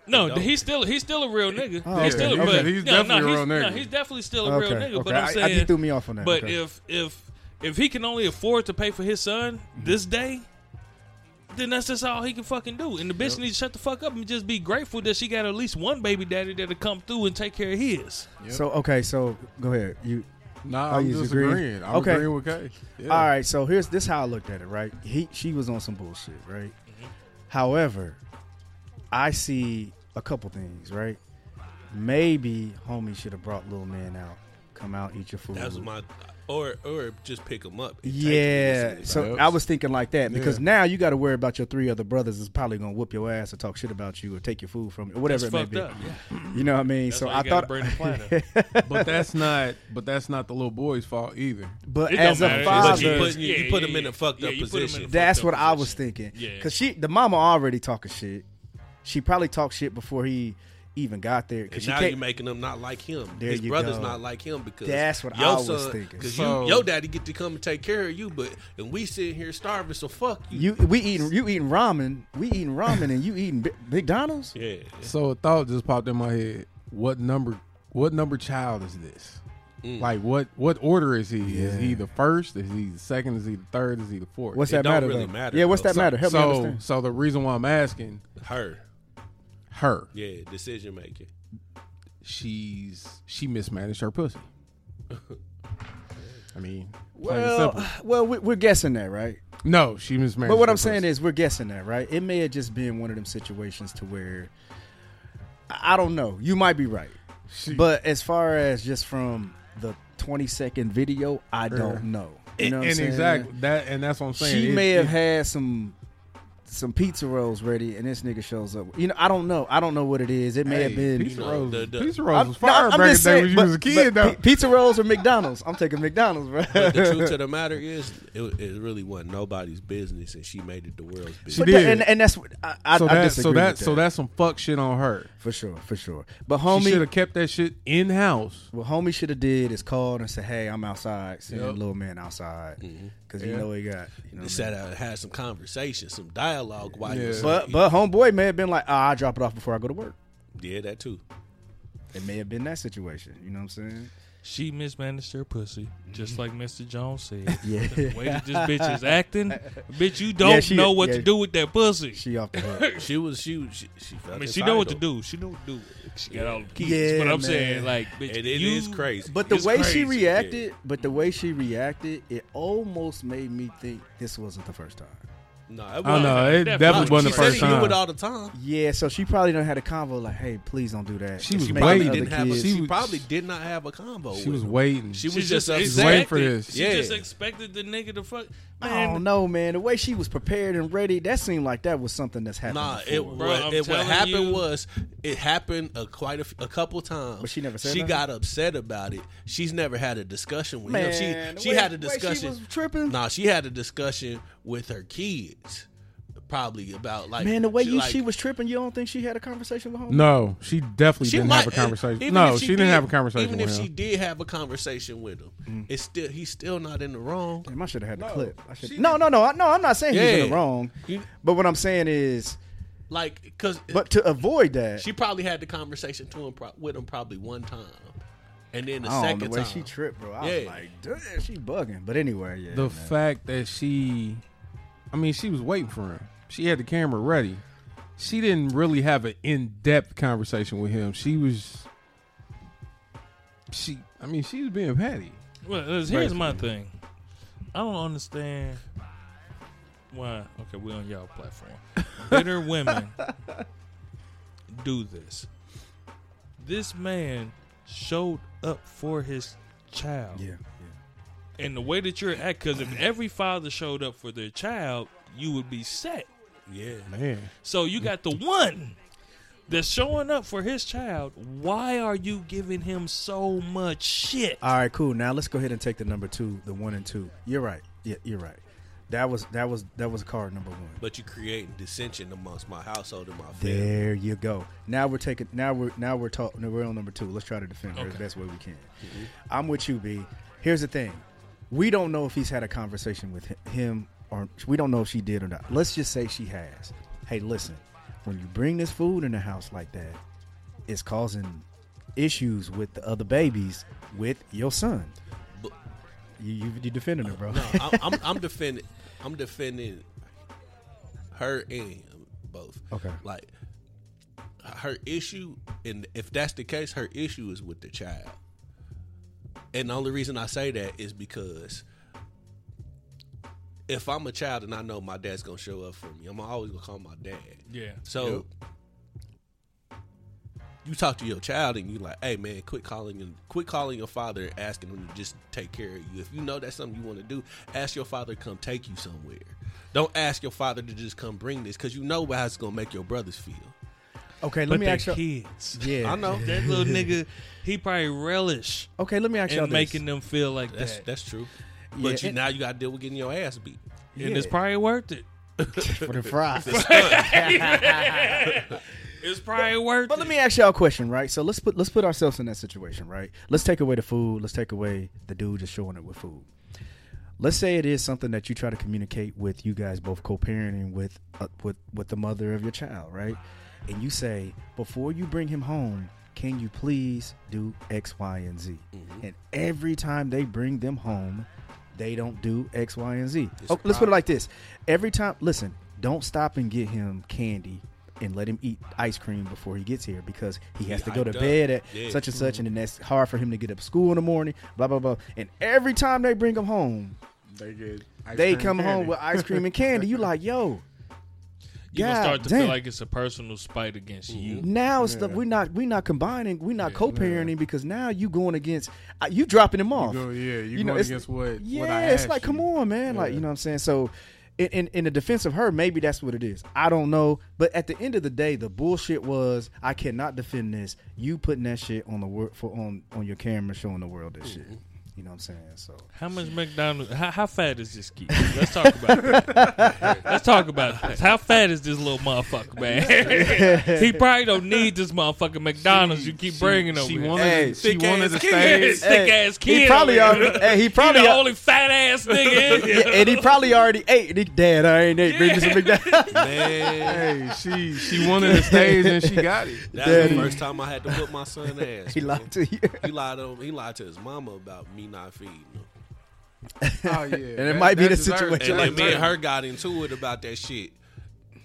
no, don't. he's still he's still a real nigga. Oh, he's okay, still, okay. but He's no, definitely no, a he's, real no, nigga. he's definitely still a real nigga. okay. But I'm I, saying, I, you threw me off on that. but okay. if if if he can only afford to pay for his son mm-hmm. this day. Then that's just all he can fucking do, and the bitch needs to shut the fuck up and just be grateful that she got at least one baby daddy that'll come through and take care of his. so okay, so go ahead. You Nah, Oh, I'm you just agreeing? agreeing. I'm Okay. agreeing with Kay. Yeah. All right, so here's this how I looked at it, right? He she was on some bullshit, right? Mm-hmm. However, I see a couple things, right? Maybe homie should have brought little man out. Come out, eat your food. That was my, or or just pick them up. and yeah. him. So Yep. I was thinking like that because Yeah. now you got to worry about your three other brothers is probably gonna whoop your ass or talk shit about you or take your food from you or whatever That's it may be. up. You know what I mean? That's so why I you thought, bring the but that's not. But that's not the little boy's fault either. but It don't as a matter. father, But you put, you, you put him in a fucked up you put him in a position. fucked That's up what I was thinking. Yeah. Because she, the mama already talking shit. She probably talked shit before he even got there. Because now you're making them not like him. There His you brother's go. not like him because That's what your I was son, thinking. Because So- you, your daddy get to come and take care of you, but and we sitting here starving. So fuck you. you we eating you eating ramen. We eating ramen and you eating McDonald's. yeah. So a thought just popped in my head. What number? What number child is this? Mm. Like what? What order is he? Is he the first? Is he the second? Is he the third? Is he the fourth? What's It that don't matter? really matter, yeah, what's though. that matter? Help me so, understand. so the reason why I'm asking Her. Her, Yeah. Decision making. she's she mismanaged her pussy. I mean, Well, well, we- we're guessing that, right? no, she mismanaged. But what her I'm saying pussy. is, we're guessing that, right? It may have just been one of them situations to where I I don't know. You might be right, She- but as far as just from the 20 second video, I don't know. You know what I'm and saying? exactly that, and that's what I'm saying. She It- may have it- had some some pizza rolls ready, and this nigga shows up. You know, I don't know. I don't know what it is. It may have been pizza rolls. the- the- pizza rolls was no, fire I'm back in the day when you was a kid. though. pi- pizza rolls or McDonald's? I'm taking McDonald's, bro. But the truth of the matter is, it, it really wasn't nobody's business, and she made it the world's business. But did. and, and that's what I, I, so I that, disagree so that, with so that's some fuck shit on her. for sure, for sure. But homie, should have kept that shit in house. what homie should have did is called and said, "Hey, I'm outside. Send Yep. little man outside mm-hmm. Because you Yeah. know he got." You know They what I mean? sat out and had some conversation, some dialogue while you Yeah. was But but homeboy may have been like, "Ah, I'll drop it off before I go to work." yeah, that too. It may have been that situation. You know what I'm saying? She mismanaged her pussy, just mm-hmm. like Mr. Jones said. Yeah. The way that this bitch is acting, bitch, you don't Yeah, she- know what yeah. to do with that pussy. She off the hook. She was she was- she, she I mean, she know what to do. She know what to do. She got all the keys. Yeah, but I'm man. saying, like, bitch, It, it you, is crazy. But the It's way she crazy, reacted, but the way she reacted, it almost made me think this wasn't the first time. No, it Oh wasn't. no, it Definitely. definitely wasn't she the said first he time. do it all the time. Yeah, so she probably done had a convo like, "Hey, please don't do that." She was She Make probably the waiting. didn't have. A, she, She was- probably did not have a combo. She was waiting. She She was just, just upset. She waiting for expected- this. She Yeah. just expected the nigga to fuck. Man. I don't know, man. The way she was prepared and ready, that seemed like that was something that's happened. Nah, it, before. Bro, what, it, what happened you. was it happened a, quite a, f- a couple times. But she never said She nothing? got upset about it. She's never had a discussion with Man, him. She she way- had a the way she discussion. was tripping? Nah, she had a discussion with her kids, probably about like man, the way you like, she was tripping, you don't think she had a conversation with home? No, she definitely She didn't might- have a conversation. No, if she, didn't have a conversation Even with if him. she did have a conversation with him, Mm. it's still he's still not in the wrong. Damn, I should have had the No, clip. I should, no, no, no, I- no. I'm not saying he's in the wrong, but what I'm saying is, Like, because but to avoid that, she probably had the conversation to him with him probably one time, and then the I second the way time she tripped, bro. I was Yeah. like, damn, she bugging. But anyway, yeah. the man. fact that she, I mean, she was waiting for him. She had the camera ready. She didn't really have an in-depth conversation with him. She was, she. I mean, she was being petty. Well, here's here's my thing. I don't understand why. Okay, we're on y'all platform. Bitter women do this. This man showed up for his child, yeah, and the way that you're at, because if every father showed up for their child, you would be set. yeah. Man, So you got the one that's showing up for his child. Why are you giving him so much shit? All right, cool. Now let's go ahead and take the number two, the one and two. You're right. Yeah, you're right. That was that was that was card number one. But you creating dissension amongst my household and my family. There you go. Now we're taking. Now we're now we're talking. We're on number two. Let's try to defend her the best way we can. Mm-hmm. I'm with you, B. Here's the thing. We don't know if he's had a conversation with him or we don't know if she did or not. Let's just say she has. Hey, listen. When you bring this food in the house like that, it's causing issues with the other babies with your son. But- You you, you defending her, bro? No, I'm, I'm, I'm defending. I'm defending her and both. Okay. Like her issue, and if that's the case, her issue is with the child. And the only reason I say that is because if I'm a child and I know my dad's gonna show up for me, I'm always gonna call my dad. Yeah. So you talk to your child and you like, hey man, quit calling and quit calling your father and asking him to just take care of you. If you know that's something you want to do, ask your father to come take you somewhere. Don't ask your father to just come bring this because you know how it's gonna make your brothers feel. Okay, let But me ask you. kids. Yeah, I know. That little nigga, he probably relish Okay, let me ask you. in making them feel like That's that. that's true. Yeah, But you, and- now you got to deal with getting your ass beat. and it's probably worth it. for the fries. It's probably worth But it. let me ask y'all a question, right? So let's put let's put ourselves in that situation, right? Let's take away the food. Let's take away the dude just showing it with food. Let's say it is something that you try to communicate with you guys both co-parenting with uh, with with the mother of your child, right? And you say before you bring him home, can you please do X, Y, and Z? Mm-hmm. And every time they bring them home, they don't do X, Y, and Z. It's Oh, let's put it like this: every time, listen, don't stop and get him candy and let him eat ice cream before he gets here because he has He to go to up. bed at Yeah. such and such, mm-hmm. and then that's hard for him to get up school in the morning. Blah blah blah. And every time they bring him home, they get. they come home with ice cream and candy. You like, yo, You're gonna God start to damn. feel like it's a personal spite against you. now it's the, we're not we're not combining, we're not co-parenting because now you going against uh, you dropping him off. Go, yeah, you, You know, going it's- against what? Yeah, what I it's asked like, come on, man. Like, you know what I'm saying? So in, in in the defense of her, maybe that's what it is. I don't know, but at the end of the day, the bullshit was I cannot defend this. You putting that shit on the world for on on your camera, showing the world this shit. You know what I'm saying? So How much McDonald's? How, how fat is this kid? Let's talk about that. Let's talk about this. How fat is this little motherfucker, man? he probably don't need this motherfucking McDonald's. you keep bringing over She here. wanted, Hey, she thick wanted ass to kid. stay. Thick ass kid. he probably already. Hey, he He probably. the only fat ass nigga in yeah, and he probably already ate. And he, Dad, I ain't ate. Bring me some McDonald's. Man, Hey, she she wanted the stage and she got it. that's Daddy. the first time I had to put my son ass. he man. lied to you. He lied to him. he lied to his mama about me not feeding him. Oh yeah, and it might be the situation And like me and her got into it about that shit.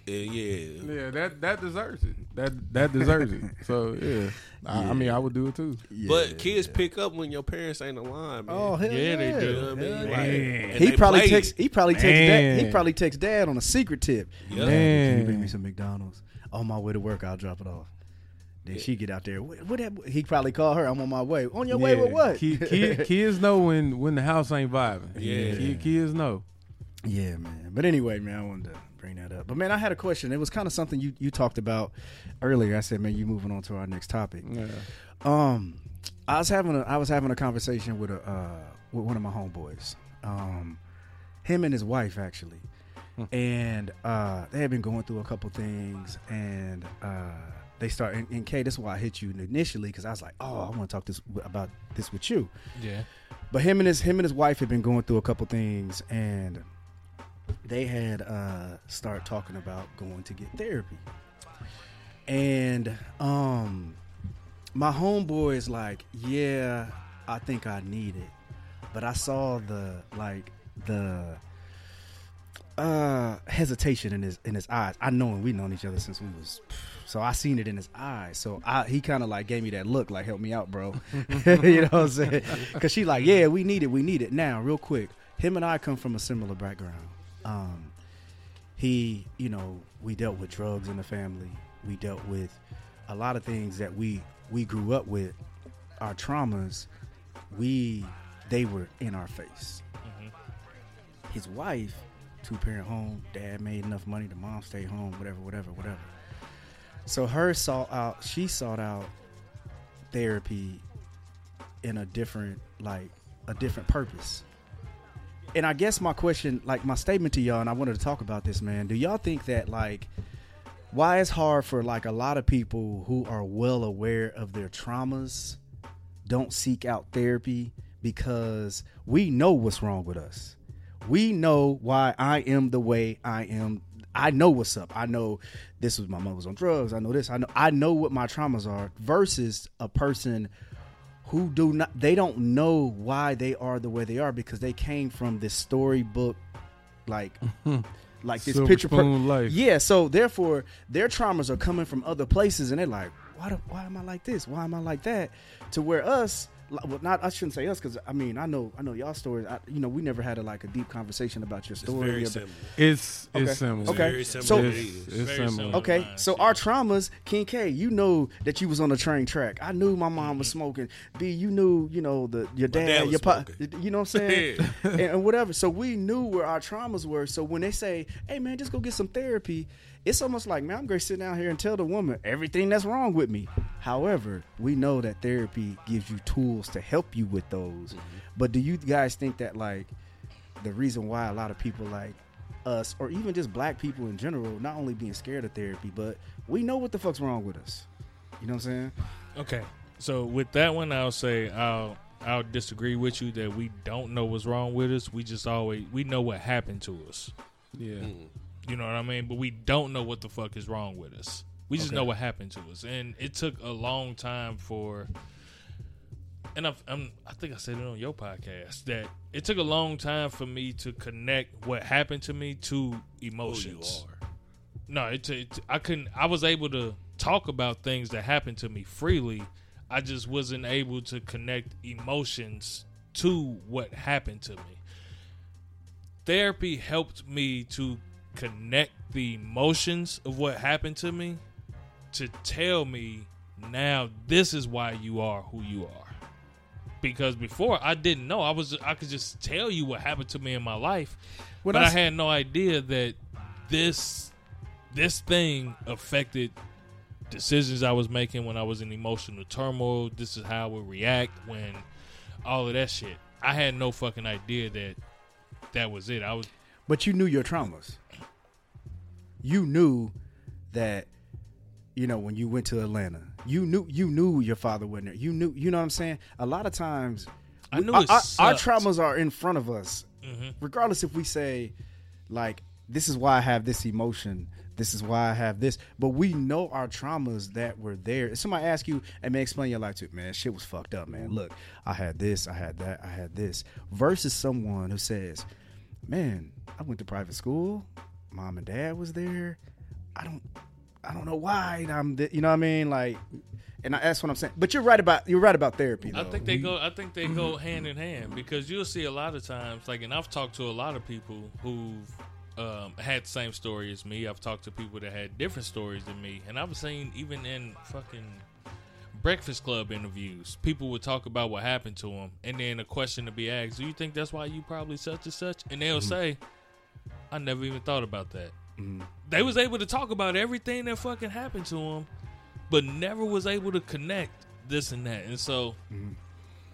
And yeah. Yeah, that that deserves it. That that deserves it. So yeah, I, I mean, I would do it too. But kids pick up when your parents ain't aligned, man. Oh hell Yeah, they do. You know what I mean? Like, He they probably play takes. it. He probably takes. Dad, he probably takes dad on a secret tip. Yeah. Dad, can you bring me some McDonald's? On my way to work, I'll drop it off. Then she get out there. What, what that, he probably call her. I'm on my way. On your way with what? Ki- ki- kids know when when the house ain't vibing. Yeah. Ki- kids know. Yeah, man. But anyway, man, I wanted to bring that up. But man, I had a question. It was kind of something you you talked about earlier. I said, man, you moving on to our next topic. Yeah. Um, I was having a I was having a conversation with a uh, with one of my homeboys. Um, him and his wife actually, and uh, they had been going through a couple things, and uh, they start. And, and Kay, this is why I hit you initially because I was like, oh, I want to talk this about this with you. Yeah. But him and his him and his wife had been going through a couple things, and they had uh start talking about going to get therapy. And um my homeboy is like, yeah, I think I need it. But I saw the like the uh hesitation in his in his eyes. I know him, we known each other since we was so I seen it in his eyes. So I he kind of like gave me that look like help me out, bro. you know what I'm saying? Cuz she like, "Yeah, we need it. We need it." Now, real quick, him and I come from a similar background. Um he, you know, we dealt with drugs in the family. We dealt with a lot of things that we we grew up with. Our traumas, we they were in our face. His wife, two parent home, dad made enough money, the mom stayed home, whatever, whatever, whatever. So her sought out, she sought out therapy in a different, like a different purpose. And I guess my question, like my statement to y'all, and I wanted to talk about this, man. Do y'all think that like why it's hard for like a lot of people who are well aware of their traumas don't seek out therapy because we know what's wrong with us. We know why I am the way I am. I know what's up. I know this was my mother was on drugs. I know this. I know I know what my traumas are versus a person who do not they don't know why they are the way they are because they came from this storybook like like this Silver picture per- life. yeah so therefore their traumas are coming from other places and they're like why do, why am i like this why am i like that to where us well, not I shouldn't say us because I mean I know I know y'all stories. I, you know we never had a, like a deep conversation about your story. It's story. very similar. It's Okay. it's similar. Okay. Very similar. So- It's, it's Very similar. similar. Okay, so our traumas, King K, you know that you was on the train track. I knew my mom Mm-hmm. was smoking. B, you knew, you know, the your dad, dad your pop, you know what I'm saying, and, and whatever. So we knew where our traumas were. So when they say, "Hey, man, just go get some therapy," it's almost like, man, I'm going to sit down here and tell the woman everything that's wrong with me. However, we know that therapy gives you tools to help you with those. Mm-hmm. But do you guys think that like the reason why a lot of people like us or even just black people in general not only being scared of therapy but we know what the fuck's wrong with us you know what i'm saying Okay. So with that one, I'll say I'll I'll disagree with you that we don't know what's wrong with us. We just always we know what happened to us. Yeah. Mm. You know what I mean? But we don't know what the fuck is wrong with us. We just Okay. know what happened to us, and it took a long time for. And I've, I'm, I think I said it on your podcast that it took a long time for me to connect what happened to me to emotions. No, it, it I couldn't. I was able to talk about things that happened to me freely. I just wasn't able to connect emotions to what happened to me. Therapy helped me to connect the emotions of what happened to me to tell me now this is why you are who you are. because before I didn't know. I was I could just tell you what happened to me in my life, When but I I, had no idea that this this thing affected decisions I was making when I was in emotional turmoil. This is how I would react when all of that shit. I had no fucking idea that that was it. I was But you knew your traumas. You knew that, you know, when you went to Atlanta, you knew you knew your father wasn't there. You knew, you know what I'm saying. A lot of times, I knew our, our, traumas are in front of us, Mm-hmm. regardless if we say, like, this is why I have this emotion. This is why I have this. But we know our traumas that were there. If somebody ask you, and man, explain your life to man, shit was fucked up, man. Look, I had this, I had that, I had this. Versus someone who says, man, I went to private school. Mom and dad was there. I don't, I don't know why I'm, th- you know what I mean? Like, and I, that's what I'm saying. But you're right about you're right about therapy. I think they go. I think they go hand in hand because you'll see a lot of times, like, and I've talked to a lot of people who've um, had the same story as me. I've talked to people that had different stories than me, and I've seen even in fucking Breakfast Club interviews, people would talk about what happened to them, and then a question to be asked: "Do you think that's why you probably such and such?" And they'll say, "I never even thought about that." They was able to talk about everything that fucking happened to them, but never was able to connect this and that. And so,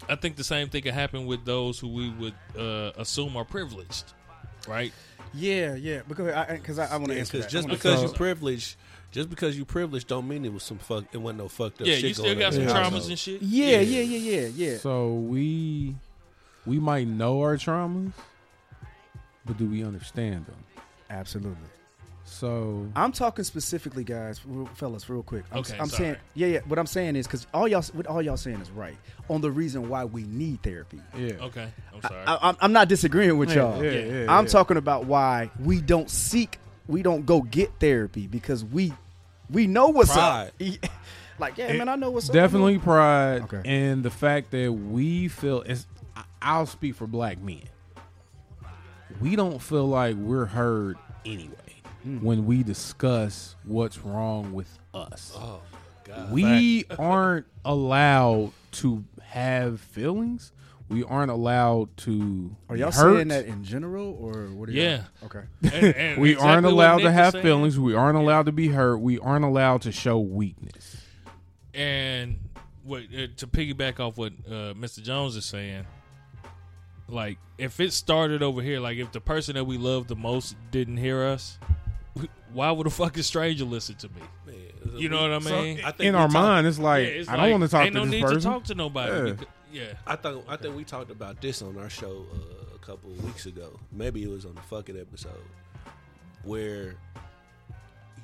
I think the same thing can happen with those who we would uh, assume are privileged, right? Yeah, yeah. Because I because I, I want to answer that. just because you're privileged, just because you privileged, don't mean it was some fuck. It wasn't no fucked up. yeah, shit you still got some in traumas and shit. yeah, yeah, yeah, yeah, yeah. So we we might know our traumas, but do we understand them? Absolutely. So I'm talking specifically, guys, real, fellas, real quick. I'm, Okay, I'm sorry. saying, yeah, yeah. What I'm saying is because all y'all, what all y'all saying is right on the reason why we need therapy. yeah, Okay, I'm sorry. I, I'm, I'm not disagreeing with y'all. yeah, yeah, I'm yeah. talking about why we don't seek, we don't go get therapy because we, we know what's Pride. up. like, yeah, man, I know what's definitely up. pride Okay. and the fact that we feel it's I'll speak for black men. We don't feel like we're heard anyway Hmm. when we discuss what's wrong with us. Oh God. we aren't allowed to have feelings. We aren't allowed to Are y'all hurt. saying that in general or what? Are y'all- Yeah. Okay. And- and we exactly aren't allowed to have feelings. We aren't allowed to be hurt. We aren't allowed to show weakness. And what uh, to piggyback off what uh, Mr. Jones is saying, like if it started over here, like if the person that we love the most didn't hear us, why would a fucking stranger listen to me? Man, You know what I So, mean? I think in our talk- mind, it's like Yeah, it's I don't like, want to talk ain't to no this need person. to talk to nobody. Yeah. because- yeah. I think I think we talked about this on our show uh, a couple of weeks ago. Maybe it was on the fucking episode where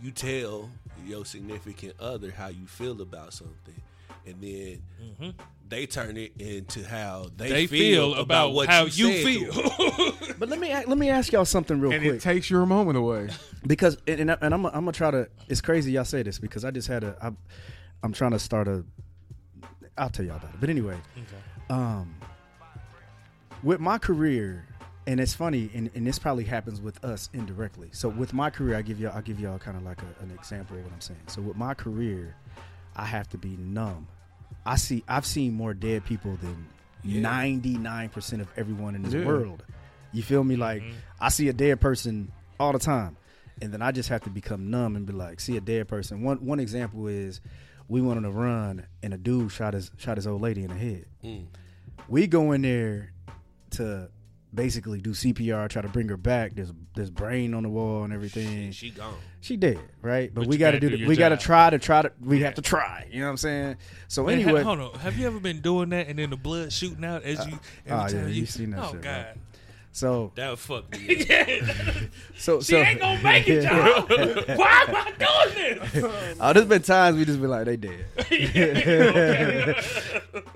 you tell your significant other how you feel about something, and then they turn it into how they. They feel, feel about what how you, you feel. But let me let me ask y'all something real and quick. it takes your moment away. because and, and, I- and I'm I'm gonna try to. It's crazy y'all say this because I just had a. I'm, I'm trying to start a. I'll tell y'all about it. But anyway, um, with my career, and it's funny, and, and this probably happens with us indirectly. So with my career, I give y'all I give y'all kind of like a, an example of what I'm saying. So with my career, I have to be numb. I see I've seen more dead people than ninety nine percent of everyone in this Yeah. world. You feel me? Like I see a dead person all the time, and then I just have to become numb and be like, see a dead person. One one example is we went on a run and a dude shot his shot his old lady in the head. Mm. We go in there to basically do CPR, try to bring her back. There's there's brain on the wall and everything. She gone. She dead, right? But, But we got to do. do The, we got to try to try to. We have to try. You know what I'm saying? So Man, ha- anyway, hold on. Have you ever been doing that and then the blood shooting out as you every oh, yeah, you you seen that Oh shit, God. right? so That would fuck me. up. so She so. ain't gonna make it, y'all. Why am I doing this? Oh, there's been times we just been like, they dead.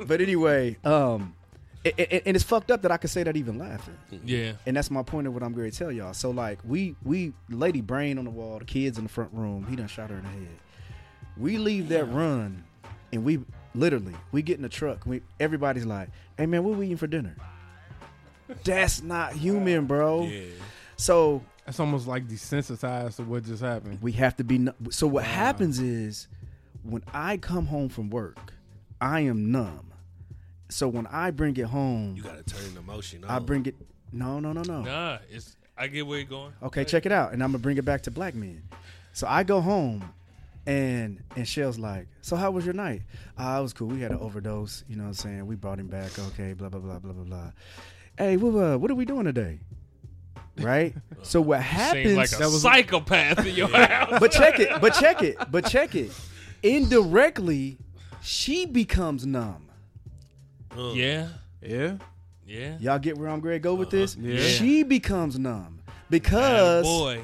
but anyway, um, it, it- and it's fucked up that I could say that even laughing. Mm-hmm. yeah. And that's my point of what I'm going to tell y'all. So like we we lady brain on the wall, the kids in the front room, he done shot her in the head. We leave that run and we literally we get in the truck. We everybody's like, "Hey man, what we eating for dinner?" That's not human, bro. yeah. So It's almost like desensitized to what just happened. we have to be. nu- So what happens is when I come home from work, I am numb, so when I bring it home, You gotta turn the motion on. I bring it. No, no, no, no. Nah, it's I get where you're going. Okay, check it out, and I'm gonna bring it back to black men. So I go home, and and Shell's like, "So how was your night?" Ah, it was cool. We had an overdose. You know what I'm saying? We brought him back. Okay, blah blah blah blah blah blah. Hey, what uh, what are we doing today? Right. so what happens? Seems like a psychopath in your house. but check it. But check it. But check it. Indirectly, she becomes numb. Uh, Yeah, Yeah. yeah. Y'all get where I'm going to go with this? Yeah. She becomes numb because boy,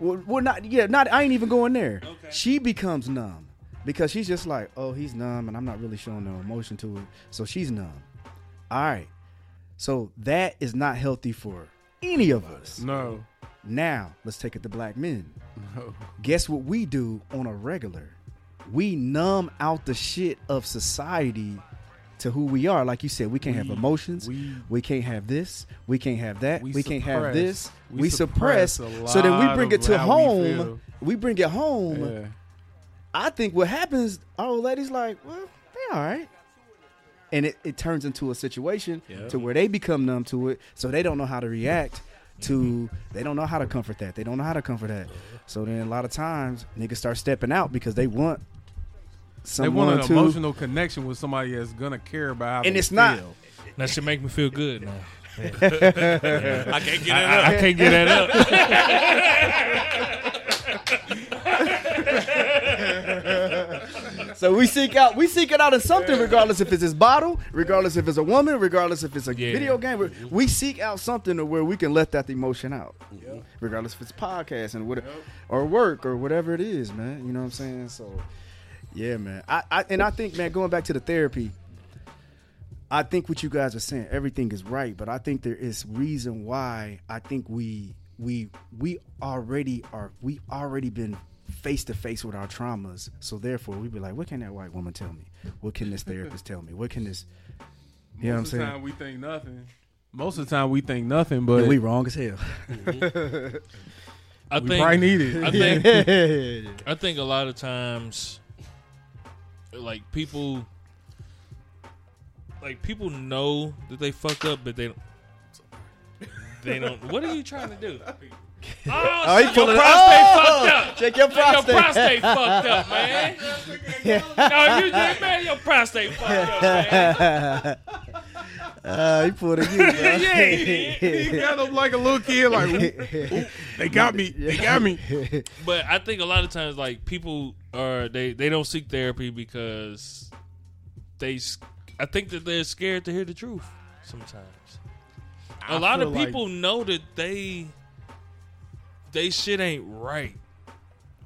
Well, well, not yeah, not. I ain't even going there. Okay. She becomes numb because she's just like, oh, he's numb, and I'm not really showing no emotion to it, so she's numb. All right, so that is not healthy for any of us. No. Now let's take it to black men. No. Guess what we do on a regular? We numb out the shit of society to who we are. Like you said, we can't have emotions. we- We, can't have this. We can't have that. We, We can't have this. We We, suppress. suppress So then we bring it to we home. We, bring it home. Yeah. I think what happens, our old lady's like, well, they all right. And it, it turns into a situation Yeah. to where they become numb to it, so they don't know how to react to they don't know how to comfort that. They don't know how to comfort that. So then a lot of times niggas start stepping out because they want They want an to emotional connection with somebody that's gonna care about how and they it's not that should make me feel good now. I can't get it up. I can't get that up. So we seek out we seek it out in something, regardless if it's his bottle, regardless if it's a woman, regardless if it's a Yeah. video game. We- We seek out something to where we can let that emotion out, regardless if it's podcast and what, or work or whatever it is, man. You know what I'm saying? So, yeah, man. I, I and I think, man, going back to the therapy, I think what you guys are saying, everything is right, but I think there is reason why I think we we we already are we already been face to face with our traumas. So therefore we'd be like, what can that white woman tell me? What can this therapist tell me? What can this You know what I'm Most of the saying? time we think nothing. Most of the time we think nothing, but Yeah, we wrong as hell. Mm-hmm. I we think probably need it. I think yeah. I think a lot of times, like people, like people know that they fucked up, but they don't. They don't. What are you trying to do? Oh, Oh, he shit, your prostate Oh! fucked up. Check your Man, your prostate. prostate fucked up, man. no, you did, man. Your prostate fucked up, man. Uh, he pulled a you, bro. he got up like a little kid, like "Ooh, ooh, they got me, they got me. But I think a lot of times, like people are they they don't seek therapy because they. s- I think that they're scared to hear the truth. Sometimes a I lot of feel like- people know that they they shit ain't right,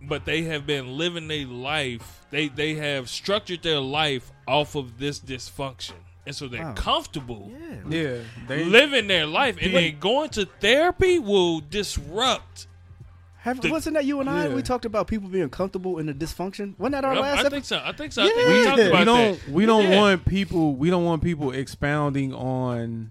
but they have been living their life. They they have structured their life off of this dysfunction, and so they're Wow. comfortable Yeah. Yeah, they living their life. And then going to therapy will disrupt. Have, The- wasn't that you and I? Yeah. We talked about people being comfortable in the dysfunction. Wasn't that our I, last I episode? think so. I think so. I think we Yeah. talked We about we don't that. we don't Yeah. want people we don't want people expounding on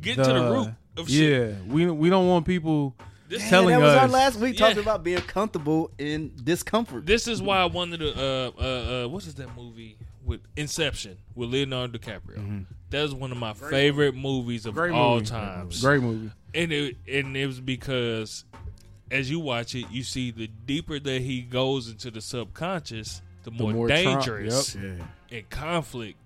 Get the, to the root of shit. yeah we we don't want people This, Man, telling that was our last week talking Yeah. about being comfortable in discomfort. this is why I wanted to. Uh, uh, uh, what is that movie with Inception with Leonardo DiCaprio? That's one of my favorite movies of Great all movie. times. great movie and it and it was because as you watch it, you see the deeper that he goes into the subconscious, the more, more tra- dangerous yeah. and conflict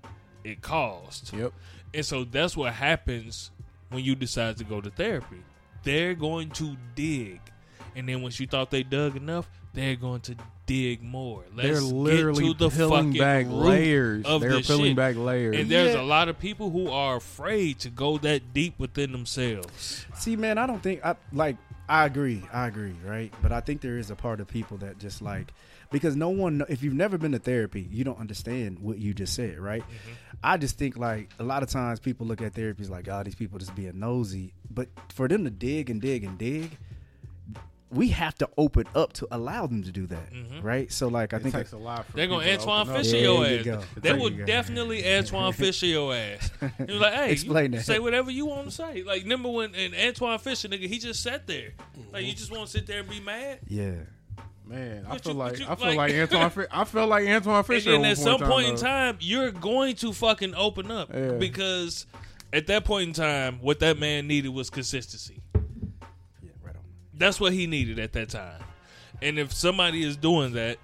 it caused. yep And so that's what happens when you decide to go to therapy. They're going to dig. And then once you thought they dug enough, they're going to dig more. Let's they're literally get to the peeling back layers of they're this peeling shit. back layers And there's Yeah. a lot of people who are afraid to go that deep within themselves. See, man, I don't think I like. I agree. I agree, right? But I think there is a part of people that just like because no one. If you've never been to therapy, you don't understand what you just said, right? Mm-hmm. I just think like a lot of times people look at therapies like, oh, these people just being nosy. But for them to dig and dig and dig, we have to open up to allow them to do that, right? So like, I it think takes a lot for They're gonna people to Antwone open. Fisher your there you ass. They will you definitely Antwone Fisher your ass. He was like, "Hey, Explain that. say whatever you want to say." Like, remember when and Antwone Fisher, nigga, he just sat there. Like, Mm-hmm. you just want to sit there and be mad. yeah, Man, I But feel you- like you- I feel like- like, Antwone. Fi- I feel like Antwone And Fisher. then at at some point in though. time, you're going to fucking open up Yeah. because at that point in time, what that man needed was consistency. That's what he needed at that time. And if somebody is doing that,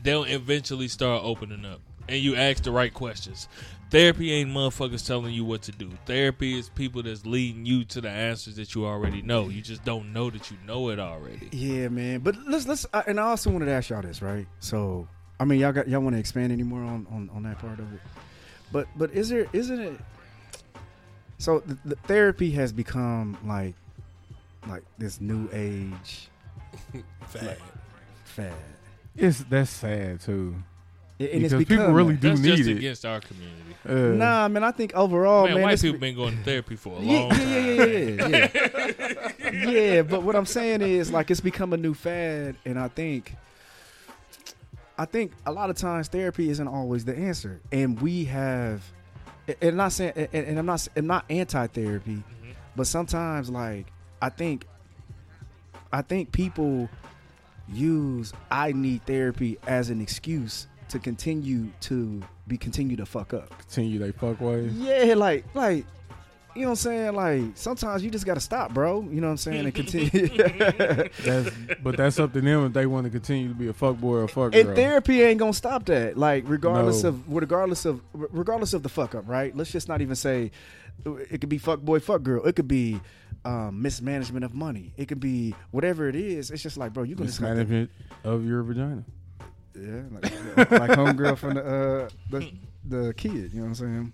they'll eventually start opening up. And you ask the right questions. Therapy ain't motherfuckers telling you what to do. Therapy is people that's leading you to the answers that you already know. You just don't know that you know it already. Yeah, man. But let's let's uh, and I also wanted to ask y'all this, right? So, I mean, y'all got y'all want to expand any more on, on on that part of it? But but is there isn't it? So the, the therapy has become like like this new age Fad. fad, It's that's sad too. and it's Because become people really that. do That's need just it. against our community. Uh, Nah, man. I think overall, man, man, white it's- people been going to therapy for a yeah, long time. yeah, yeah, yeah, yeah, yeah. yeah, but what I'm saying is like it's become a new fad, and I think, I think a lot of times therapy isn't always the answer, and we have, and I'm not saying, and, and I'm not, I'm not anti-therapy, Mm-hmm. but sometimes like I think, I think people use I need therapy as an excuse to continue to be continue to fuck up. continue they fuck ways. Yeah, like like you know what I'm saying? Like sometimes you just gotta stop, bro. You know what I'm saying? And continue. That's but that's up to them if they want to continue to be a fuck boy or a fuck girl. and therapy ain't gonna stop that. Like regardless No. of regardless of regardless of the fuck up, right? Let's just not even say it could be fuck boy, fuck girl. It could be um, mismanagement of money. It could be whatever it is. It's just like, bro, you gonna to- Mismanagement of your vagina. Yeah, like, like homegirl from the, uh, the the kid. You know what I'm saying?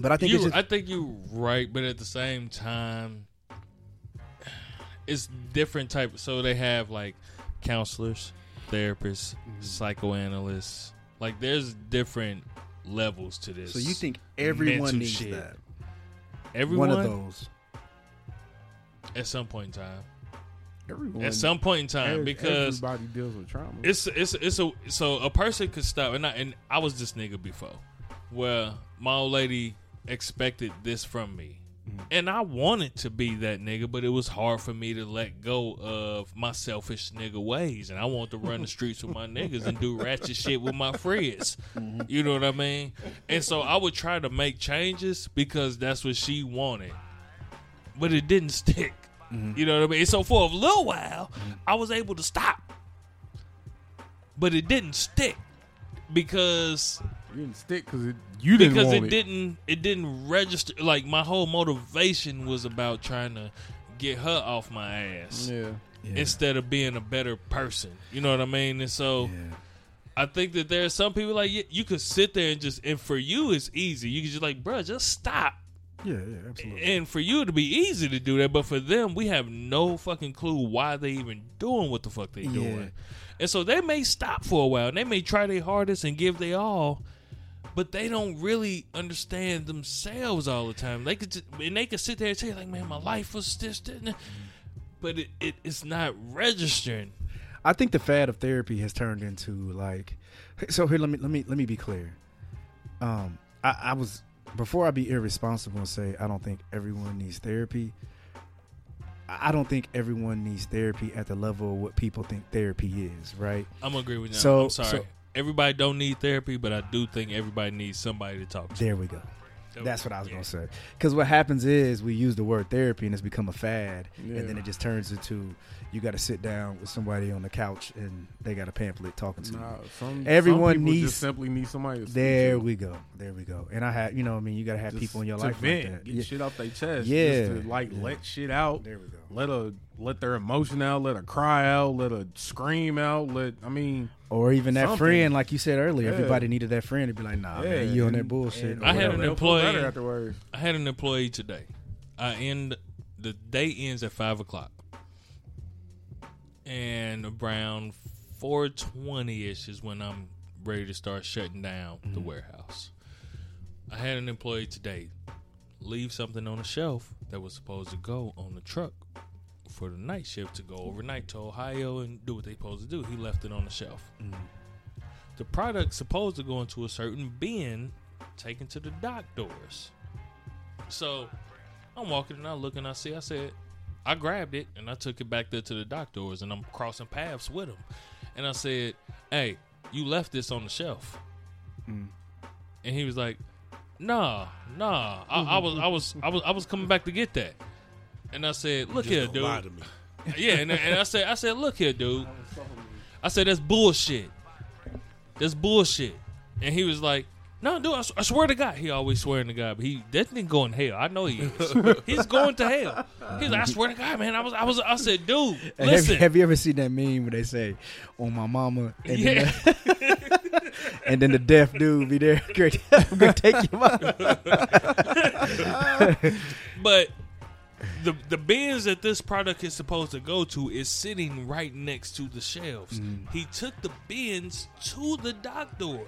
But I think you, it's just I think you're right, but at the same time, it's different type. So they have like counselors, therapists, Mm-hmm. psychoanalysts. Like there's different levels to this. so you think everyone needs shit. that? everyone One of those. At some point in time? Everyone, At some point in time, ev- because everybody deals with trauma. it's it's it's a so a person could stop and I and I was this nigga before, where my old lady expected this from me, mm-hmm. and I wanted to be that nigga, but it was hard for me to let go of my selfish nigga ways, and I want to run the streets with my niggas and do ratchet shit with my friends. Mm-hmm. You know what I mean? And so I would try to make changes because that's what she wanted, but it didn't stick. Mm-hmm. You know what I mean? So for a little while, mm-hmm. I was able to stop. But it didn't stick because you didn't stick because it, you didn't because want it, didn't it didn't register like my whole motivation was about trying to get her off my ass Yeah. instead of being a better person. You know what i mean? And so i think that there are some people like you, you could sit there and just and for you it's easy. You can just like bro just stop Yeah, yeah, absolutely. and for you to be easy to do that, but for them, we have no fucking clue why they even doing what the fuck they doing. And so they may stop for a while and they may try their hardest and give their all, but they don't really understand themselves all the time. They could just, and they could sit there and say like, "Man, my life was this," that," but it, it it's not registering. I think the fad of therapy has turned into like. So here, let me let me let me be clear. Um, I, I was before I be irresponsible and say I don't think everyone needs therapy. I don't think everyone needs therapy at the level of what people think therapy is, right? I'm gonna agree with you. So- I'm sorry. so- everybody don't need therapy, but I do think everybody needs somebody to talk to. There we go. That's what I was gonna say. Because what happens is we use the word therapy and it's become a fad, Yeah. and then it just turns into you got to sit down with somebody on the couch and they got a pamphlet talking to you. Some, Everyone some people needs- just simply need somebody to There to. we go. There we go. And I had, you know, what I mean, you got to have Just people in your to life vent, like that. get Yeah. shit off their chest. Yeah. just to like Yeah. let shit out. There we go. Let a let their emotion out. Let a cry out. Let a scream out. Let I mean, Or even that Something. friend, like you said earlier, Yeah. everybody needed that friend to be like, nah, yeah, man, you on that bullshit. and or I had whatever. an they'll feel better employee- afterwards. I had an employee today. I end the day ends at five o'clock, and around four twenty ish is when I'm ready to start shutting down the mm-hmm. warehouse. I had an employee today leave something on the shelf that was supposed to go on the truck for the night shift to go overnight to Ohio and do what they supposed to do. He left it on the shelf. Mm-hmm. The product's supposed to go into a certain bin taken to the dock doors. So I'm walking and I look and I see, I said, I grabbed it and I took it back there to the dock doors, and I'm crossing paths with him, and I said, "Hey, you left this on the shelf," Mm. and he was like, "Nah, nah, I, I was, I was, I was, I was coming back to get that," and I said, "Look Just here, don't dude." lie to me. Yeah, and, and I said, I said, look here, dude. I said that's bullshit. That's bullshit. And he was like, no, dude, I, s- I swear to God, he always swearing to God, but he that nigga going to hell. I know he is. He's going to hell. He's like, I swear to God, man. I was, I was, I said, dude, have, listen. have you ever seen that meme where they say, "On my mama," and, Yeah. then, the, and then the deaf dude be there, great, I'm gonna take you out. But the the bins that this product is supposed to go to is sitting right next to the shelves. Mm. He took the bins to the dock door.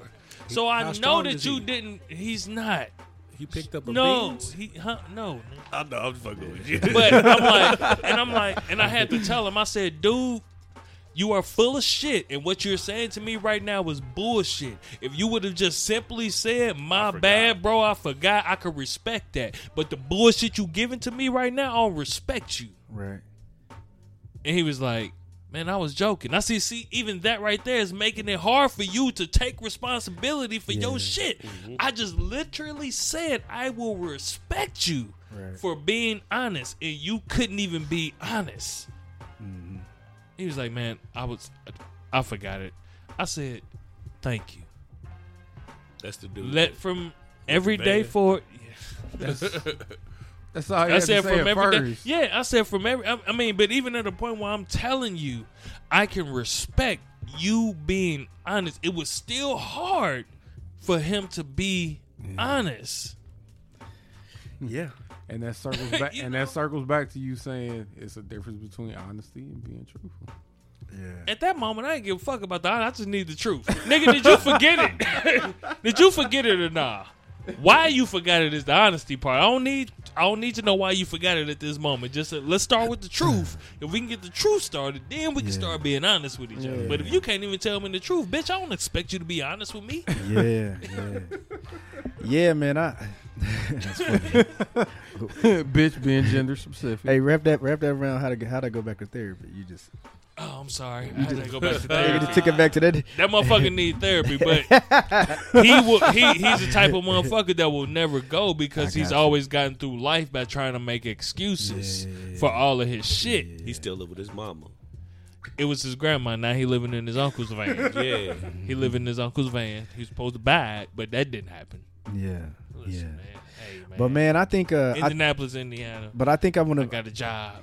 So I know that you he? didn't. He's not. He picked up a No, beans. he huh, no. I know. I'm fucking with you. But I'm like, and I'm like, and I had to tell him. I said, dude. You are full of shit, and what you're saying to me right now is bullshit. If you would have just simply said, "My bad, bro, I forgot," I could respect that. But the bullshit you giving to me right now, I don't respect you. Right. And he was like, Man, I was joking. I see, see, even that right there is making it hard for you to take responsibility for your shit. Mm-hmm. I just literally said I will respect you Right. for being honest, and you couldn't even be honest. Mm-hmm. He was like, Man, I was, I forgot it. I said, Thank you. That's the dude. Let from every day Van. forward. That's all you I had said to say from at every day. first. Yeah, I said from every. I, I mean, but even at a point where I'm telling you, I can respect you being honest. It was still hard for him to be honest. Yeah. And that circles back, and know? that circles back to you saying it's a difference between honesty and being truthful. Yeah. At that moment, I didn't give a fuck about the honest. I just need the truth. Nigga, did you forget it? did you forget it or nah? Why you forgot it is the honesty part. I don't need. I don't need to know why you forgot it at this moment. Just uh, let's start with the truth. If we can get the truth started, then we can Yeah. start being honest with each other. Yeah. But if you can't even tell me the truth, bitch, I don't expect you to be honest with me. Yeah. Yeah. Yeah, man. I. That's funny. Bitch being gender specific. Hey, wrap that wrap that around how to how to go back to therapy. You just Oh, I'm sorry. I had to go back to you therapy. just took it back to that. That motherfucker need therapy, but he will. He he's the type of motherfucker that will never go because he's you. always gotten through life by trying to make excuses Yeah, yeah, yeah, for all of his shit. he still live with his mama. It was his grandma. Now he living in his uncle's van. Yeah. he living in his uncle's van. He was supposed to buy it, but that didn't happen. Yeah. Listen, Yeah. man. Hey, man. But man, I think uh, I, Indianapolis, Indiana. but I think I'm I gonna got a job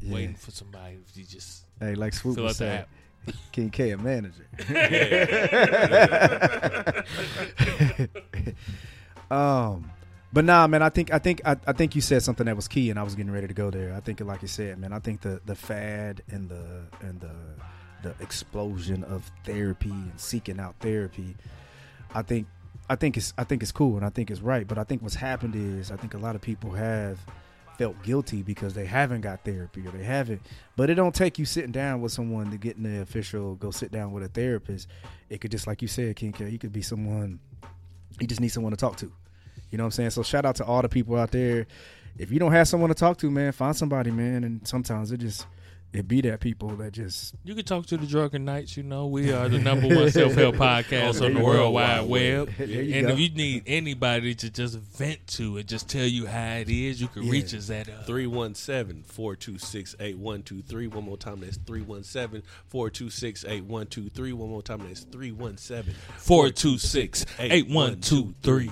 yeah. waiting for somebody to just Hey, like Swoop fill was saying. King K a manager. um, but nah, man. I think I think I, I think you said something that was key, and I was getting ready to go there. I think, like you said, man. I think the the fad and the and the the explosion of therapy and seeking out therapy. I think I think it's I think it's cool and I think it's right. But I think what's happened is I think a lot of people have felt guilty because they haven't got therapy or they haven't. But it don't take you sitting down with someone to get in the official go sit down with a therapist. It could just like you said, King K, he could be someone you just need someone to talk to. You know what I'm saying? So shout out to all the people out there. If you don't have someone to talk to, man, find somebody, man. And sometimes it just it be that people that just You can talk to the Drunken Knights. You know, we are the number one self help podcast on the World Wide Web. And go. if you need anybody to just vent to and just tell you how it is, you can Yeah. reach us at uh, 317 426 8123. One more time, that's 317 426 8123. One more time, that's 317 426 8123.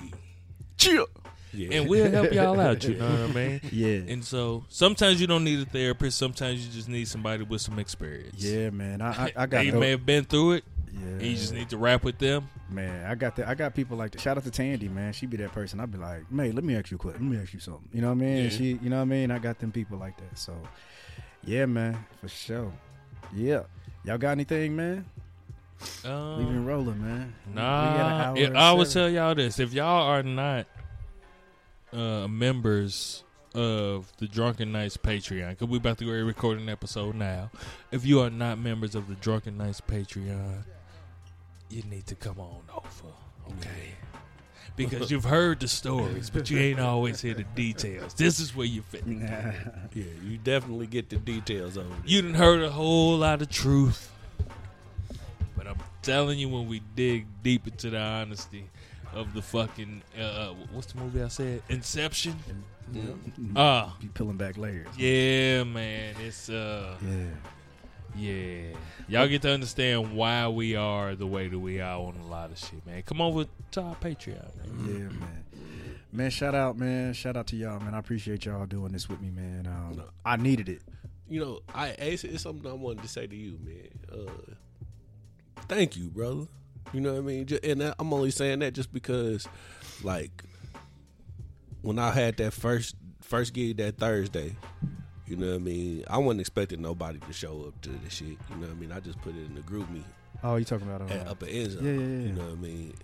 Chill. Yeah. And we'll help y'all out, you know what I mean? yeah. And so sometimes you don't need a therapist, sometimes you just need somebody with some experience. Yeah, man. I I, I got no- may have been through it, yeah. and you just need to rap with them. Man, I got that. I got people like that. Shout out to Tandy, man. She be that person. I'd be like, man, let me ask you a question. Let me ask you something. You know what I mean? Yeah. She, you know what I mean? I got them people like that. So, yeah, man, for sure. Yeah, y'all got anything, man? Um, been rolling, man. We got an Nah, I would tell y'all this: if y'all are not uh, members of the Drunken Knights Patreon, because we about to go record an episode now. If you are not members of the Drunken Knights Patreon, you need to come on over, okay? because you've heard the stories, but you ain't always hear the details. This is where you fit. Yeah, you definitely get the details over. it. You done heard a whole lot of truth, but I'm telling you, when we dig deep into the honesty of the fucking uh, uh, what's the movie I said? Inception. Ah, Be peeling back layers. yeah, man. It's uh. Yeah. Yeah, y'all get to understand why we are the way that we are on a lot of shit, man. Come over to our Patreon, man. Yeah, man. Man, shout out, man. Shout out to y'all, man. I appreciate y'all doing this with me, man. Um, No. I needed it. You know, I it's, it's something I wanted to say to you, man. Uh, thank you, brother. You know what I mean? And I'm only saying that just because, like, when I had that first first gig that Thursday, you know what I mean. I wasn't expecting nobody to show up to the shit. You know what I mean? I just put it in the GroupMe Oh, you talking about uh, at Upper Enzo. Yeah, yeah, yeah. You know what I mean?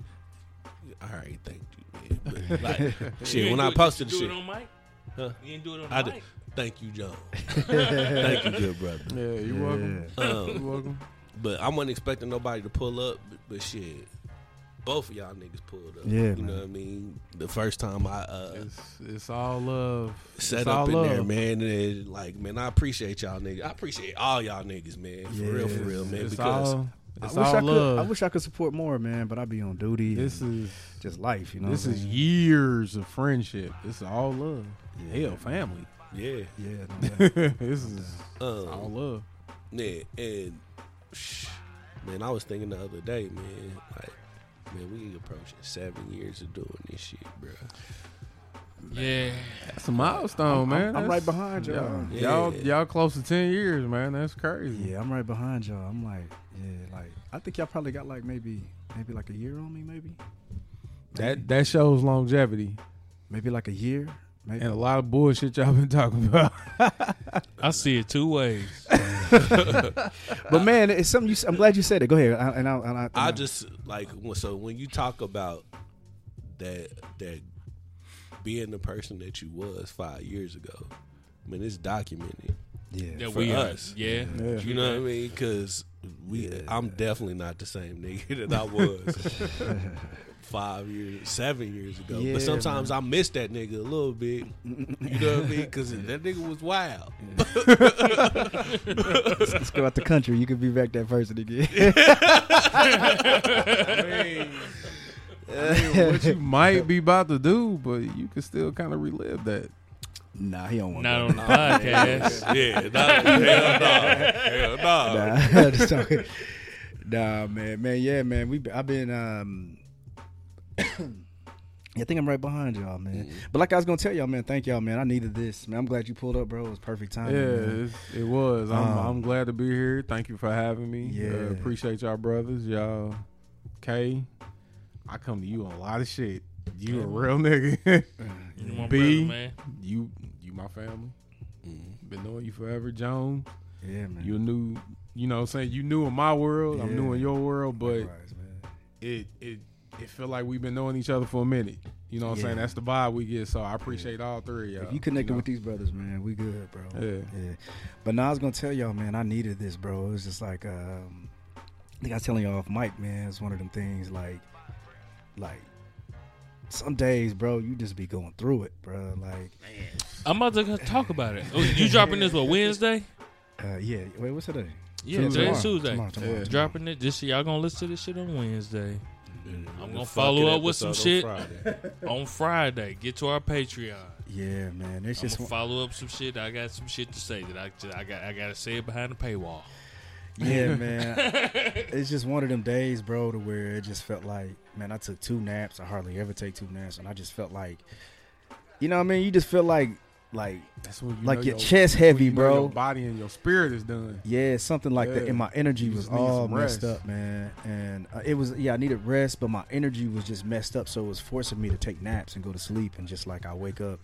All right, thank you, man. But, like, shit, ain't when do I it- posted the you do shit, it on mic. Huh? You didn't do it on I the did. Thank you, John. thank you, good brother. Yeah, you're welcome. Yeah. You're Um, welcome. But I wasn't expecting nobody to pull up. But, but shit, both of y'all niggas pulled up. Yeah, you man. know what I mean. The first time I uh, It's it's all love. set it's up all in love. there, man, and like, man, I appreciate y'all niggas. I appreciate all y'all niggas, man. For real, for real, man. It's because all I it's wish all I could. love. I wish I could support more, man. But I be on duty. this is just life, you know. this what is I'm years of friendship. This is all love. Yeah. Hell, family. yeah, Yeah, no this is all um, love. yeah, and shh, man, I was thinking the other day, man, like, man, we approaching seven years of doing this shit, bro. Yeah, That's a milestone, man. I'm, I'm right behind y'all. Yeah. Y'all, y'all close to ten years, man. That's crazy. Yeah, I'm right behind y'all. I'm like, yeah, like I think y'all probably got like maybe maybe like a year on me, maybe. That that shows longevity Maybe like a year. Maybe. and a lot of bullshit y'all been talking about. I see it two ways. but man, it's something you. s- I'm glad you said it. Go ahead. I, and I, and I, I just like so when you talk about that that being the person that you was five years ago, I mean it's documented. yeah. That For we are. us. Yeah. Yeah. You know what I mean? Because we, I'm definitely not the same nigga that I was five years, seven years ago. Yeah, but sometimes I miss that nigga a little bit. You know what I mean? Because that nigga was wild. let's, let's go out the country. You could be back that person again. I mean, what you might be about to do, but you can still kind of relive that. nah, he don't want. Not on the podcast. yeah, nah, hell no, hell no. Nah. Nah, man, man, yeah, man. We, I've been, um, I think I'm right behind y'all, man. But like I was gonna tell y'all, man, thank y'all, man. I needed this, man. I'm glad you pulled up, bro. It was perfect time. Yeah, it was. I'm, Um, I'm glad to be here. Thank you for having me. Yeah. Uh, appreciate y'all brothers, y'all. K, I come to you on a lot of shit. You a real nigga. You my B. brother, man. you you my family. Mm. Been knowing you forever, Jones. yeah, man. You knew, you know, what I'm saying you knew in my world. I'm new in your world, but Likewise, it it it feel like we've been knowing each other for a minute. You know what I'm saying? That's the vibe we get. So I appreciate all three of y'all. If you connected know? with these brothers, man, we good, bro. Yeah. yeah. But now I was gonna tell y'all, man, I needed this, bro. It was just like, um, I think I was telling y'all off mic, man. It's one of them things, like, like some days, bro, you just be going through it, bro. Like, I'm about to talk about it. Oh, you dropping this what Wednesday? uh, yeah. Wait, what's today? Yeah, Tuesday. today's Tomorrow. Tuesday. Tomorrow, tomorrow, Yeah. Dropping it. This y'all gonna listen to this shit on Wednesday. Mm-hmm. I'm gonna follow up with some shit. on Friday. On Friday, get to our Patreon. Yeah, man. It's I'm just gonna follow up some shit. I got some shit to say that I I got I gotta say it behind the paywall. Yeah, man. it's just one of them days, bro, to where it just felt like, man, I took two naps. I hardly ever take two naps, and I just felt like, you know what I mean? You just feel like, like, That's when you like your your chest heavy, you bro. Your body and your spirit is done. Yeah, something like that. And my energy You was all messed rest. up, man. And uh, it was, yeah, I needed rest, but my energy was just messed up. So it was forcing me to take naps and go to sleep. And just like I wake up,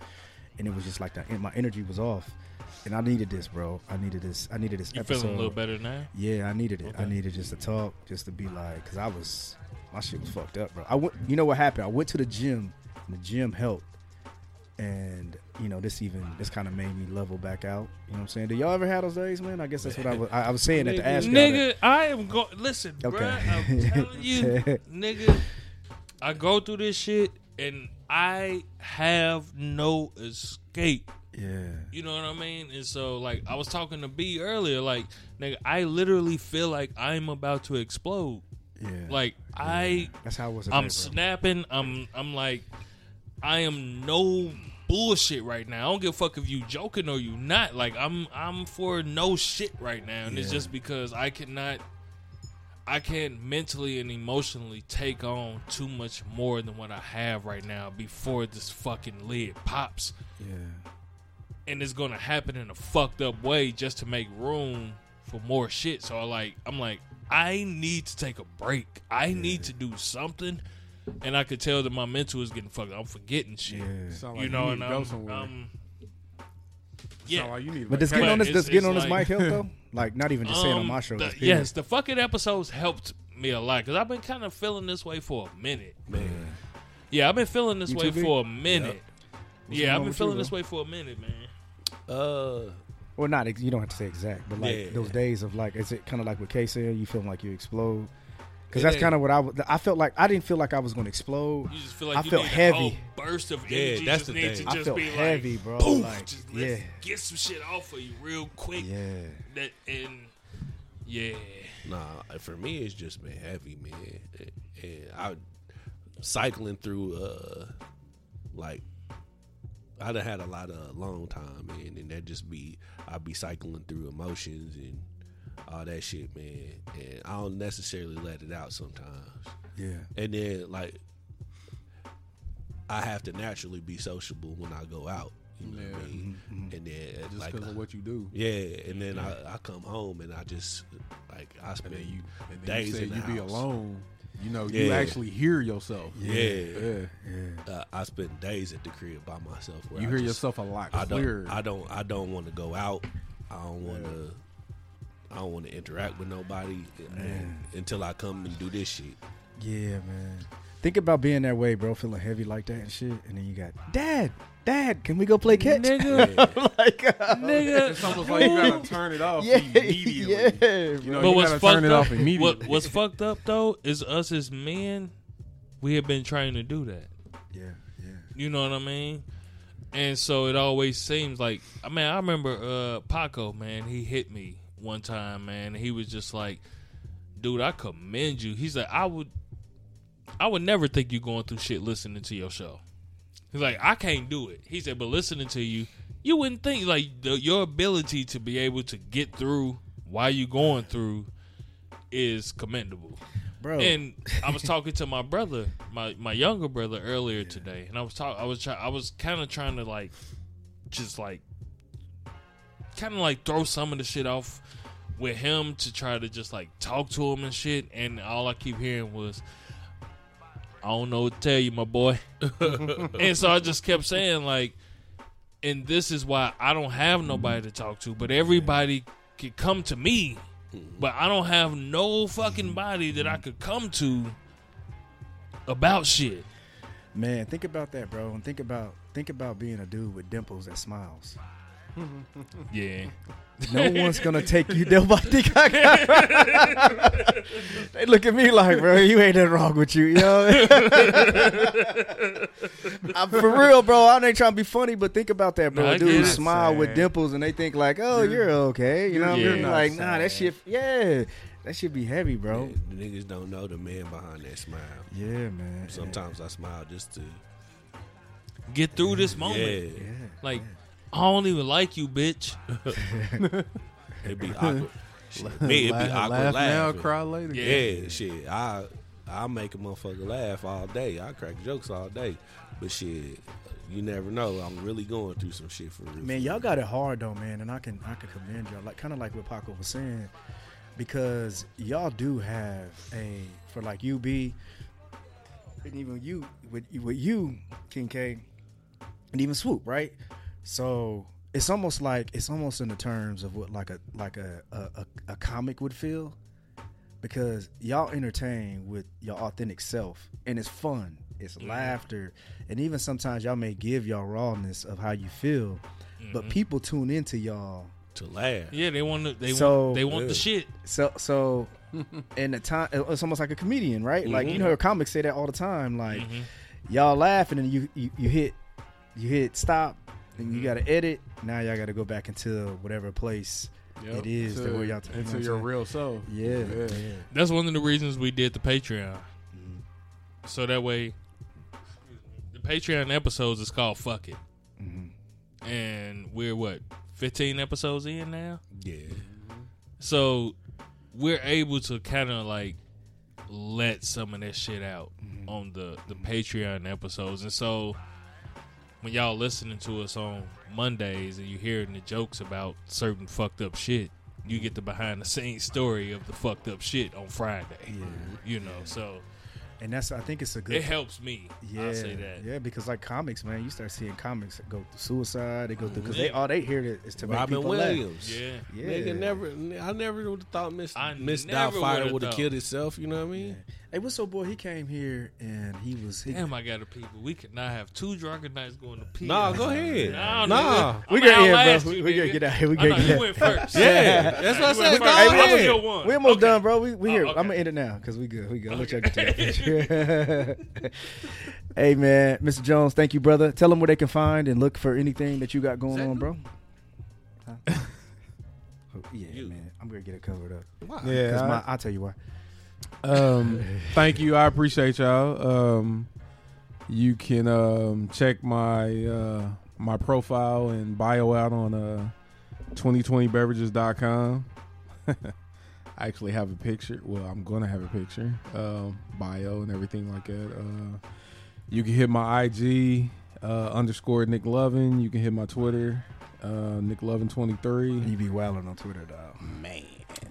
and it was just like that. And my energy was off. And I needed this, bro. I needed this. I needed this You episode. feeling a little better now? Yeah, I needed it. I needed just to talk, just to be like, because I was, my shit was fucked up, bro. I went, you know what happened? I went to the gym, and the gym helped, and you know this even this kind of made me level back out. You know what I'm saying? Do y'all ever have those days, man? I guess that's what I was. I, I was saying that to ask y'all that. Nigga, I am going. Listen, Okay. bruh, I'm telling you, nigga. I go through this shit, and I have no escape. Yeah. You know what I mean? And so, like, I was talking to B earlier. Like, nigga, I literally feel like I'm about to explode. Yeah. Like, I, That's how it was. I'm snapping. I'm, I'm like, I am no bullshit right now. I don't give a fuck if you joking or you not. Like, I'm, I'm for no shit right now, and it's just because I cannot. I can't mentally and emotionally take on too much more than what I have right now before this fucking lid pops Yeah. and it's gonna happen in a fucked up way just to make room for more shit. So like I'm like, I need to take a break. I need to do something. And I could tell that my mental is getting fucked. I'm forgetting shit. Yeah. Like You know, need and I'm, somewhere. I'm yeah. like you need. But does vacation. getting on this It's- does getting on this like- mic help though? Like not even just saying on Um, my show. the- yes, the fucking episodes helped me a lot because I've been kind of feeling this way for a minute. Man, Yeah, I've been feeling this You way for a minute. What's Yeah, I've been with you, feeling this way for a minute, man. uh, Well, not ex- you don't have to say exact, but like Yeah. those days of like, is it kind of like what Kay said? You feeling like you explode? Because that's kind of what I I felt like. I didn't feel like I was going to explode. You just feel like I you felt need heavy. a whole burst of energy. Yeah, that's just the thing. I just felt be like, heavy, bro. Boom, Like, just let's yeah. get some shit off of you real quick. Yeah, That and yeah, Nah, for me it's just been heavy, man. And- And I cycling through uh like I done had a lot of long time, man, and that just be I'd be cycling through emotions and all that shit, man. And I don't necessarily let it out sometimes. yeah, And then like I have to naturally be sociable when I go out. You know what I Yeah. mean? Mm-hmm, And then just like of what you do. yeah, and then I, I come home and I just like I And spend then you, and then days you said in the you be house. alone. You know, you actually hear yourself. Yeah, Yeah. yeah. Uh, I spend days at the crib by myself. You I hear just- yourself a lot I clearer. don't. I don't. I don't want to go out. I don't want to. I don't want to interact with nobody and, until I come and do this shit. Yeah, man. Think about being that way, bro. Feeling heavy like that and shit, and then you got Dad. Dad, can we go play catch? nigga, like, uh, nigga. it's almost like you gotta turn it off yeah, immediately. yeah. You know, But you gotta fucked turn it up? off immediately. What, what's fucked up though is us as men. We have been trying to do that. yeah, yeah. You know what I mean? And so it always seems like I mean, I remember uh Paco, man, he hit me one time, man. He was just like, dude, I commend you. He's like, I would I would never think you going through shit listening to your show. He's like, I can't do it. He said, but listening to you, you wouldn't think like the, your ability to be able to get through while you going through is commendable. Bro, And I was talking to my brother, my my younger brother earlier today, and I was talk I was try- I was kind of trying to like just like kind of like throw some of the shit off with him to try to just like talk to him and shit, and all I keep hearing was I don't know what to tell you, my boy. and so I just kept saying like and this is why I don't have nobody to talk to, but everybody could come to me but I don't have no fucking body that I could come to about shit. man, think about that, bro, and think about think about being a dude with dimples that smiles. Yeah. No one's gonna take you. Nobody think I they look at me like, bro, you ain't nothing wrong with you, you know. I'm for real, bro. I ain't trying to be funny, but think about that, bro. No, I get Dudes smile with dimples, and they think like, oh, you're, okay, you know. what I you're mean? not Like, nah, that shit, yeah, that should be heavy, bro. The niggas don't know the man behind that smile. Yeah, man. Sometimes I smile just to Get through this moment. yeah. yeah. Like, I don't even like you, bitch. It'd be awkward. Shit, me, it'd be laugh, awkward laugh now, laughing. cry later. Yeah, shit. I I make a motherfucker laugh all day. I crack jokes all day. But shit, you never know. I'm really going through some shit for real. Man, y'all got it hard though, man, and I can I can commend y'all. Like kind of like what Paco was saying, because y'all do have a for like UB, and even you with with you King K, and even Swoop, right? So it's almost like it's almost in the terms of what like a like a a, a, a comic would feel, because y'all entertain with your authentic self, and it's fun, it's laughter, and even sometimes y'all may give y'all rawness of how you feel, but mm-hmm. people tune into y'all. to laugh. Yeah, they want to, they So- want they want the shit. So so in the time it's almost like a comedian, right? Like you mm-hmm. know, comics say that all the time. Like mm-hmm. y'all laugh and then you you, you hit you hit stop and Mm-hmm. you got to edit. Now y'all got to go back into whatever place Yep. it is to, that where y'all t- you know into your saying? real self. Yeah, Yeah. yeah. That's one of the reasons we did the Patreon. Mm-hmm. So that way, the Patreon episodes is called "Fuck It," Mm-hmm. and we're what fifteen episodes in now. Yeah. So we're able to kind of like let some of that shit out Mm-hmm. on the the Patreon episodes, and so when y'all listening to us on Mondays and you hearing the jokes about certain fucked up shit, you get the behind the scenes story of the fucked up shit on Friday. Yeah. You know, so And that's I think it's a good. it helps me. Yeah, I'll say that. yeah, because like comics, man, you start seeing comics go through suicide. They go through because Yeah. they mm-hmm. all they hear is to make Robin people Williams. Yeah. Yeah. Nigga never I never would have thought Miss I Miss Doubtfire would've would have thought. killed himself, you know what I mean? laugh. Hey, what's up, boy? He came here and he was. He, Damn, I got a people. We could not have two drunken Knights going to pee. Nah, go ahead. Nah, Nah. we I'ma got here, bro. We, you, we gotta get out here. We I know, gotta you get out. went first. Yeah, that's what I You said. went Go first. Hey, I'm we, gonna ahead. go one. we almost Okay. done, bro. We we here. Oh, okay. I'm gonna end it now because we good. We good. I'll let y'all get to that picture. hey man, Mr. Jones, thank you, brother. Tell them where they can find and look for anything that you got going on, bro. Huh? Oh, yeah, You. man. I'm gonna get it covered up. Why? Yeah, Because I- I'll tell you why. Um, thank you. I appreciate y'all. Um, you can um, check my uh, my profile and bio out on uh, 2020beverages.com. I actually have a picture. Well, I'm going to have a picture, um, bio and everything like that. Uh, you can hit my IG uh, underscore Nick Lovin. You can hit my Twitter, uh, Nick Lovin 23. You be wilding on Twitter, dog.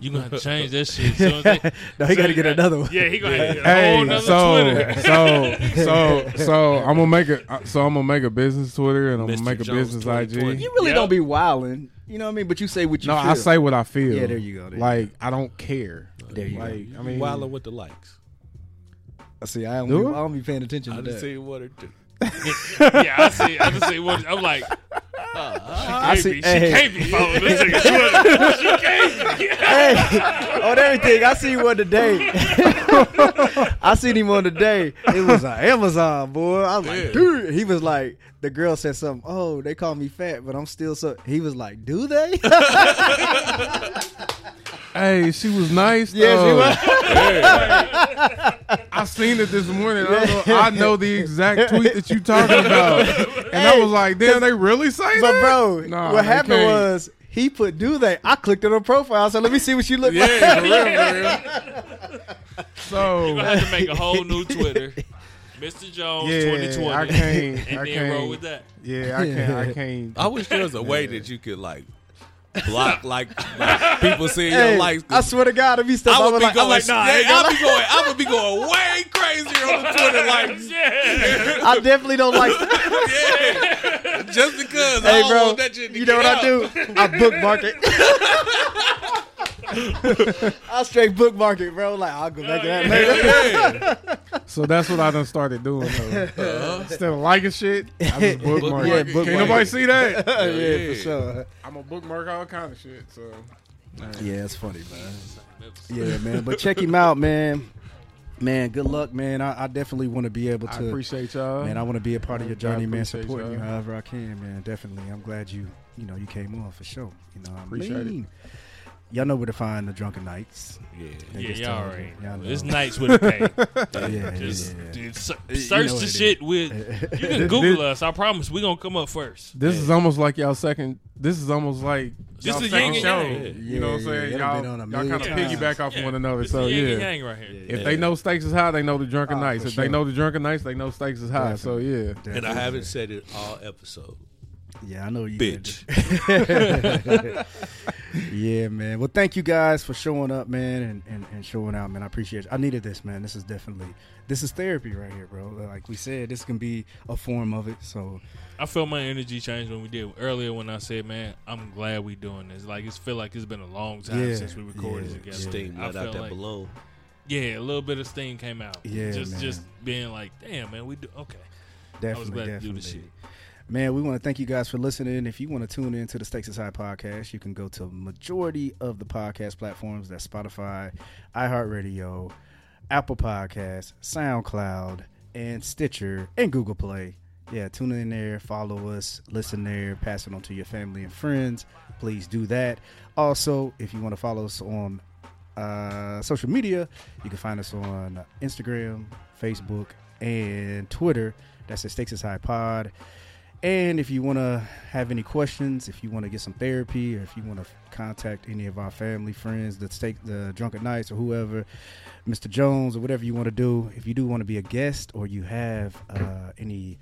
You gonna have to change that shit. So it's like- No, he so got to get got- another one. Yeah, he gonna have a whole Hey, nother so Twitter. so so so I'm gonna make a uh, so I'm gonna make a business Twitter and I'm Mr. gonna make a Jones business 2020. IG. You really Yep. don't be wilding. You know what I mean? But you say what you feel. No, feel. I say what I feel. Yeah, there you go, there you like I don't care. There you like go. I mean, Wilding with the likes. I see, I don't, Do be. I don't be paying attention I to just that. see one or two. yeah, I see. I just see what I'm like. I She, see. be, she hey, can't be following this nigga Twitter. She can't be. hey, on everything. I see one today. I seen him on the day. It was on Amazon, boy. I was like, dude. He was like, the girl said something. Oh, they call me fat, but I'm still so. He was like, do they? hey, she was nice. yes, he though. was. I seen it this morning. I know, I know the exact tweet that you talking about, and I was like, damn, they really say But that, bro, Nah, what happened can't. was he put do they. I clicked on her profile, so let me see what she looked yeah, like. for real, for real. So You're gonna have to make a whole new Twitter. Mr. Jones Yeah, 2020. I can't- And I then can't. roll with that. yeah, I can't, I can't. I wish there was a way that you could like block like, like people seeing Hey, your likes. I swear to God, if he stuff, I would be like, going. Like, nah, I yeah, I'll be going. I would be going way crazier on the Twitter likes. Yeah. I definitely don't like. Yeah, just because. I hey, don't bro, want that shit to you know what I do? I bookmark it. I straight bookmark it, bro. Like I'll go back to that later. Yeah. So that's what I done started doing. Though. Uh-huh. Instead of liking shit, I just bookmark. Yeah, it. bookmark Can't nobody see that. yeah, Yeah. for sure. I'm a bookmark all kind of shit. So Yeah, it's funny, man. Yeah, man. But check him out, man. Man, good luck, man. I, I definitely want to be able I to. appreciate y'all. Man, I want to be a part of your journey, man. Supporting you y'all. however I can, man. Definitely. I'm glad you, you know, you came on for sure. You know, I Appreciate it. Mean? Y'all know where to find the Drunken Knights. Yeah. They Yeah, just y'all you. already. Y'all know. know. It's nights with a K. Yeah, yeah, Just, yeah. dude, se- You search know the what it shit with. You can Google us. I promise we gonna come up first. this is almost like y'all second. This is almost like This is second yin show. and yang. You know what I'm Yeah, saying? yeah, Y'all, y'all been on a y'all million kind of piggyback off Yeah, one another. It's So the yin and yeah, yang right here. if Yeah. they know stakes is high, they know the drunken ah, Oh, nights. If sure. they know the drunken Knights, they know stakes is high. So yeah, And I haven't said it all episode. Yeah, I know you. Bitch. yeah, man. Well, thank you guys for showing up, man, and, and, and showing out, man. I appreciate it. I needed this, man. This is definitely this is therapy right here, bro. Like we said, this can be a form of it. So I felt my energy change when we did earlier when I said, "Man, I'm glad we doing this." Like it's feel like it's been a long time Yeah, since we recorded yeah, together. Steam I let out felt that like- balloon. Yeah, a little bit of steam came out. Yeah, just man. just being like, "Damn, man, we do okay." definitely, glad to do this shit. Man, we want to thank you guys for listening. If you want to tune in to the Stakes is High podcast, you can go to majority of the podcast platforms. That's Spotify, iHeartRadio, Apple Podcasts, SoundCloud, and Stitcher and Google Play. Yeah, tune in there, follow us, listen there, pass it on to your family and friends. Please do that. Also, if you want to follow us on uh, social media, you can find us on Instagram, Facebook, and Twitter. That's the Stakes is High Pod. And if you want to have any questions, if you want to get some therapy, or if you want to contact any of our family, friends, the stake, the Drunken Knights, or whoever, Mr. Jones, or whatever you want to do, if you do want to be a guest or you have uh, any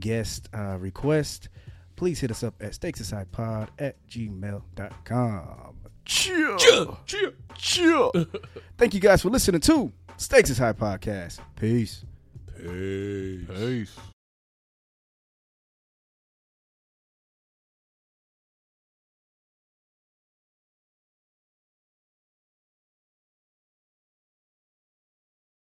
guest uh, request, please hit us up at stakesaside at gmail.com. Chill. Chill. Chill. Thank you guys for listening to Stakes is High Podcast. Peace. Peace. Peace.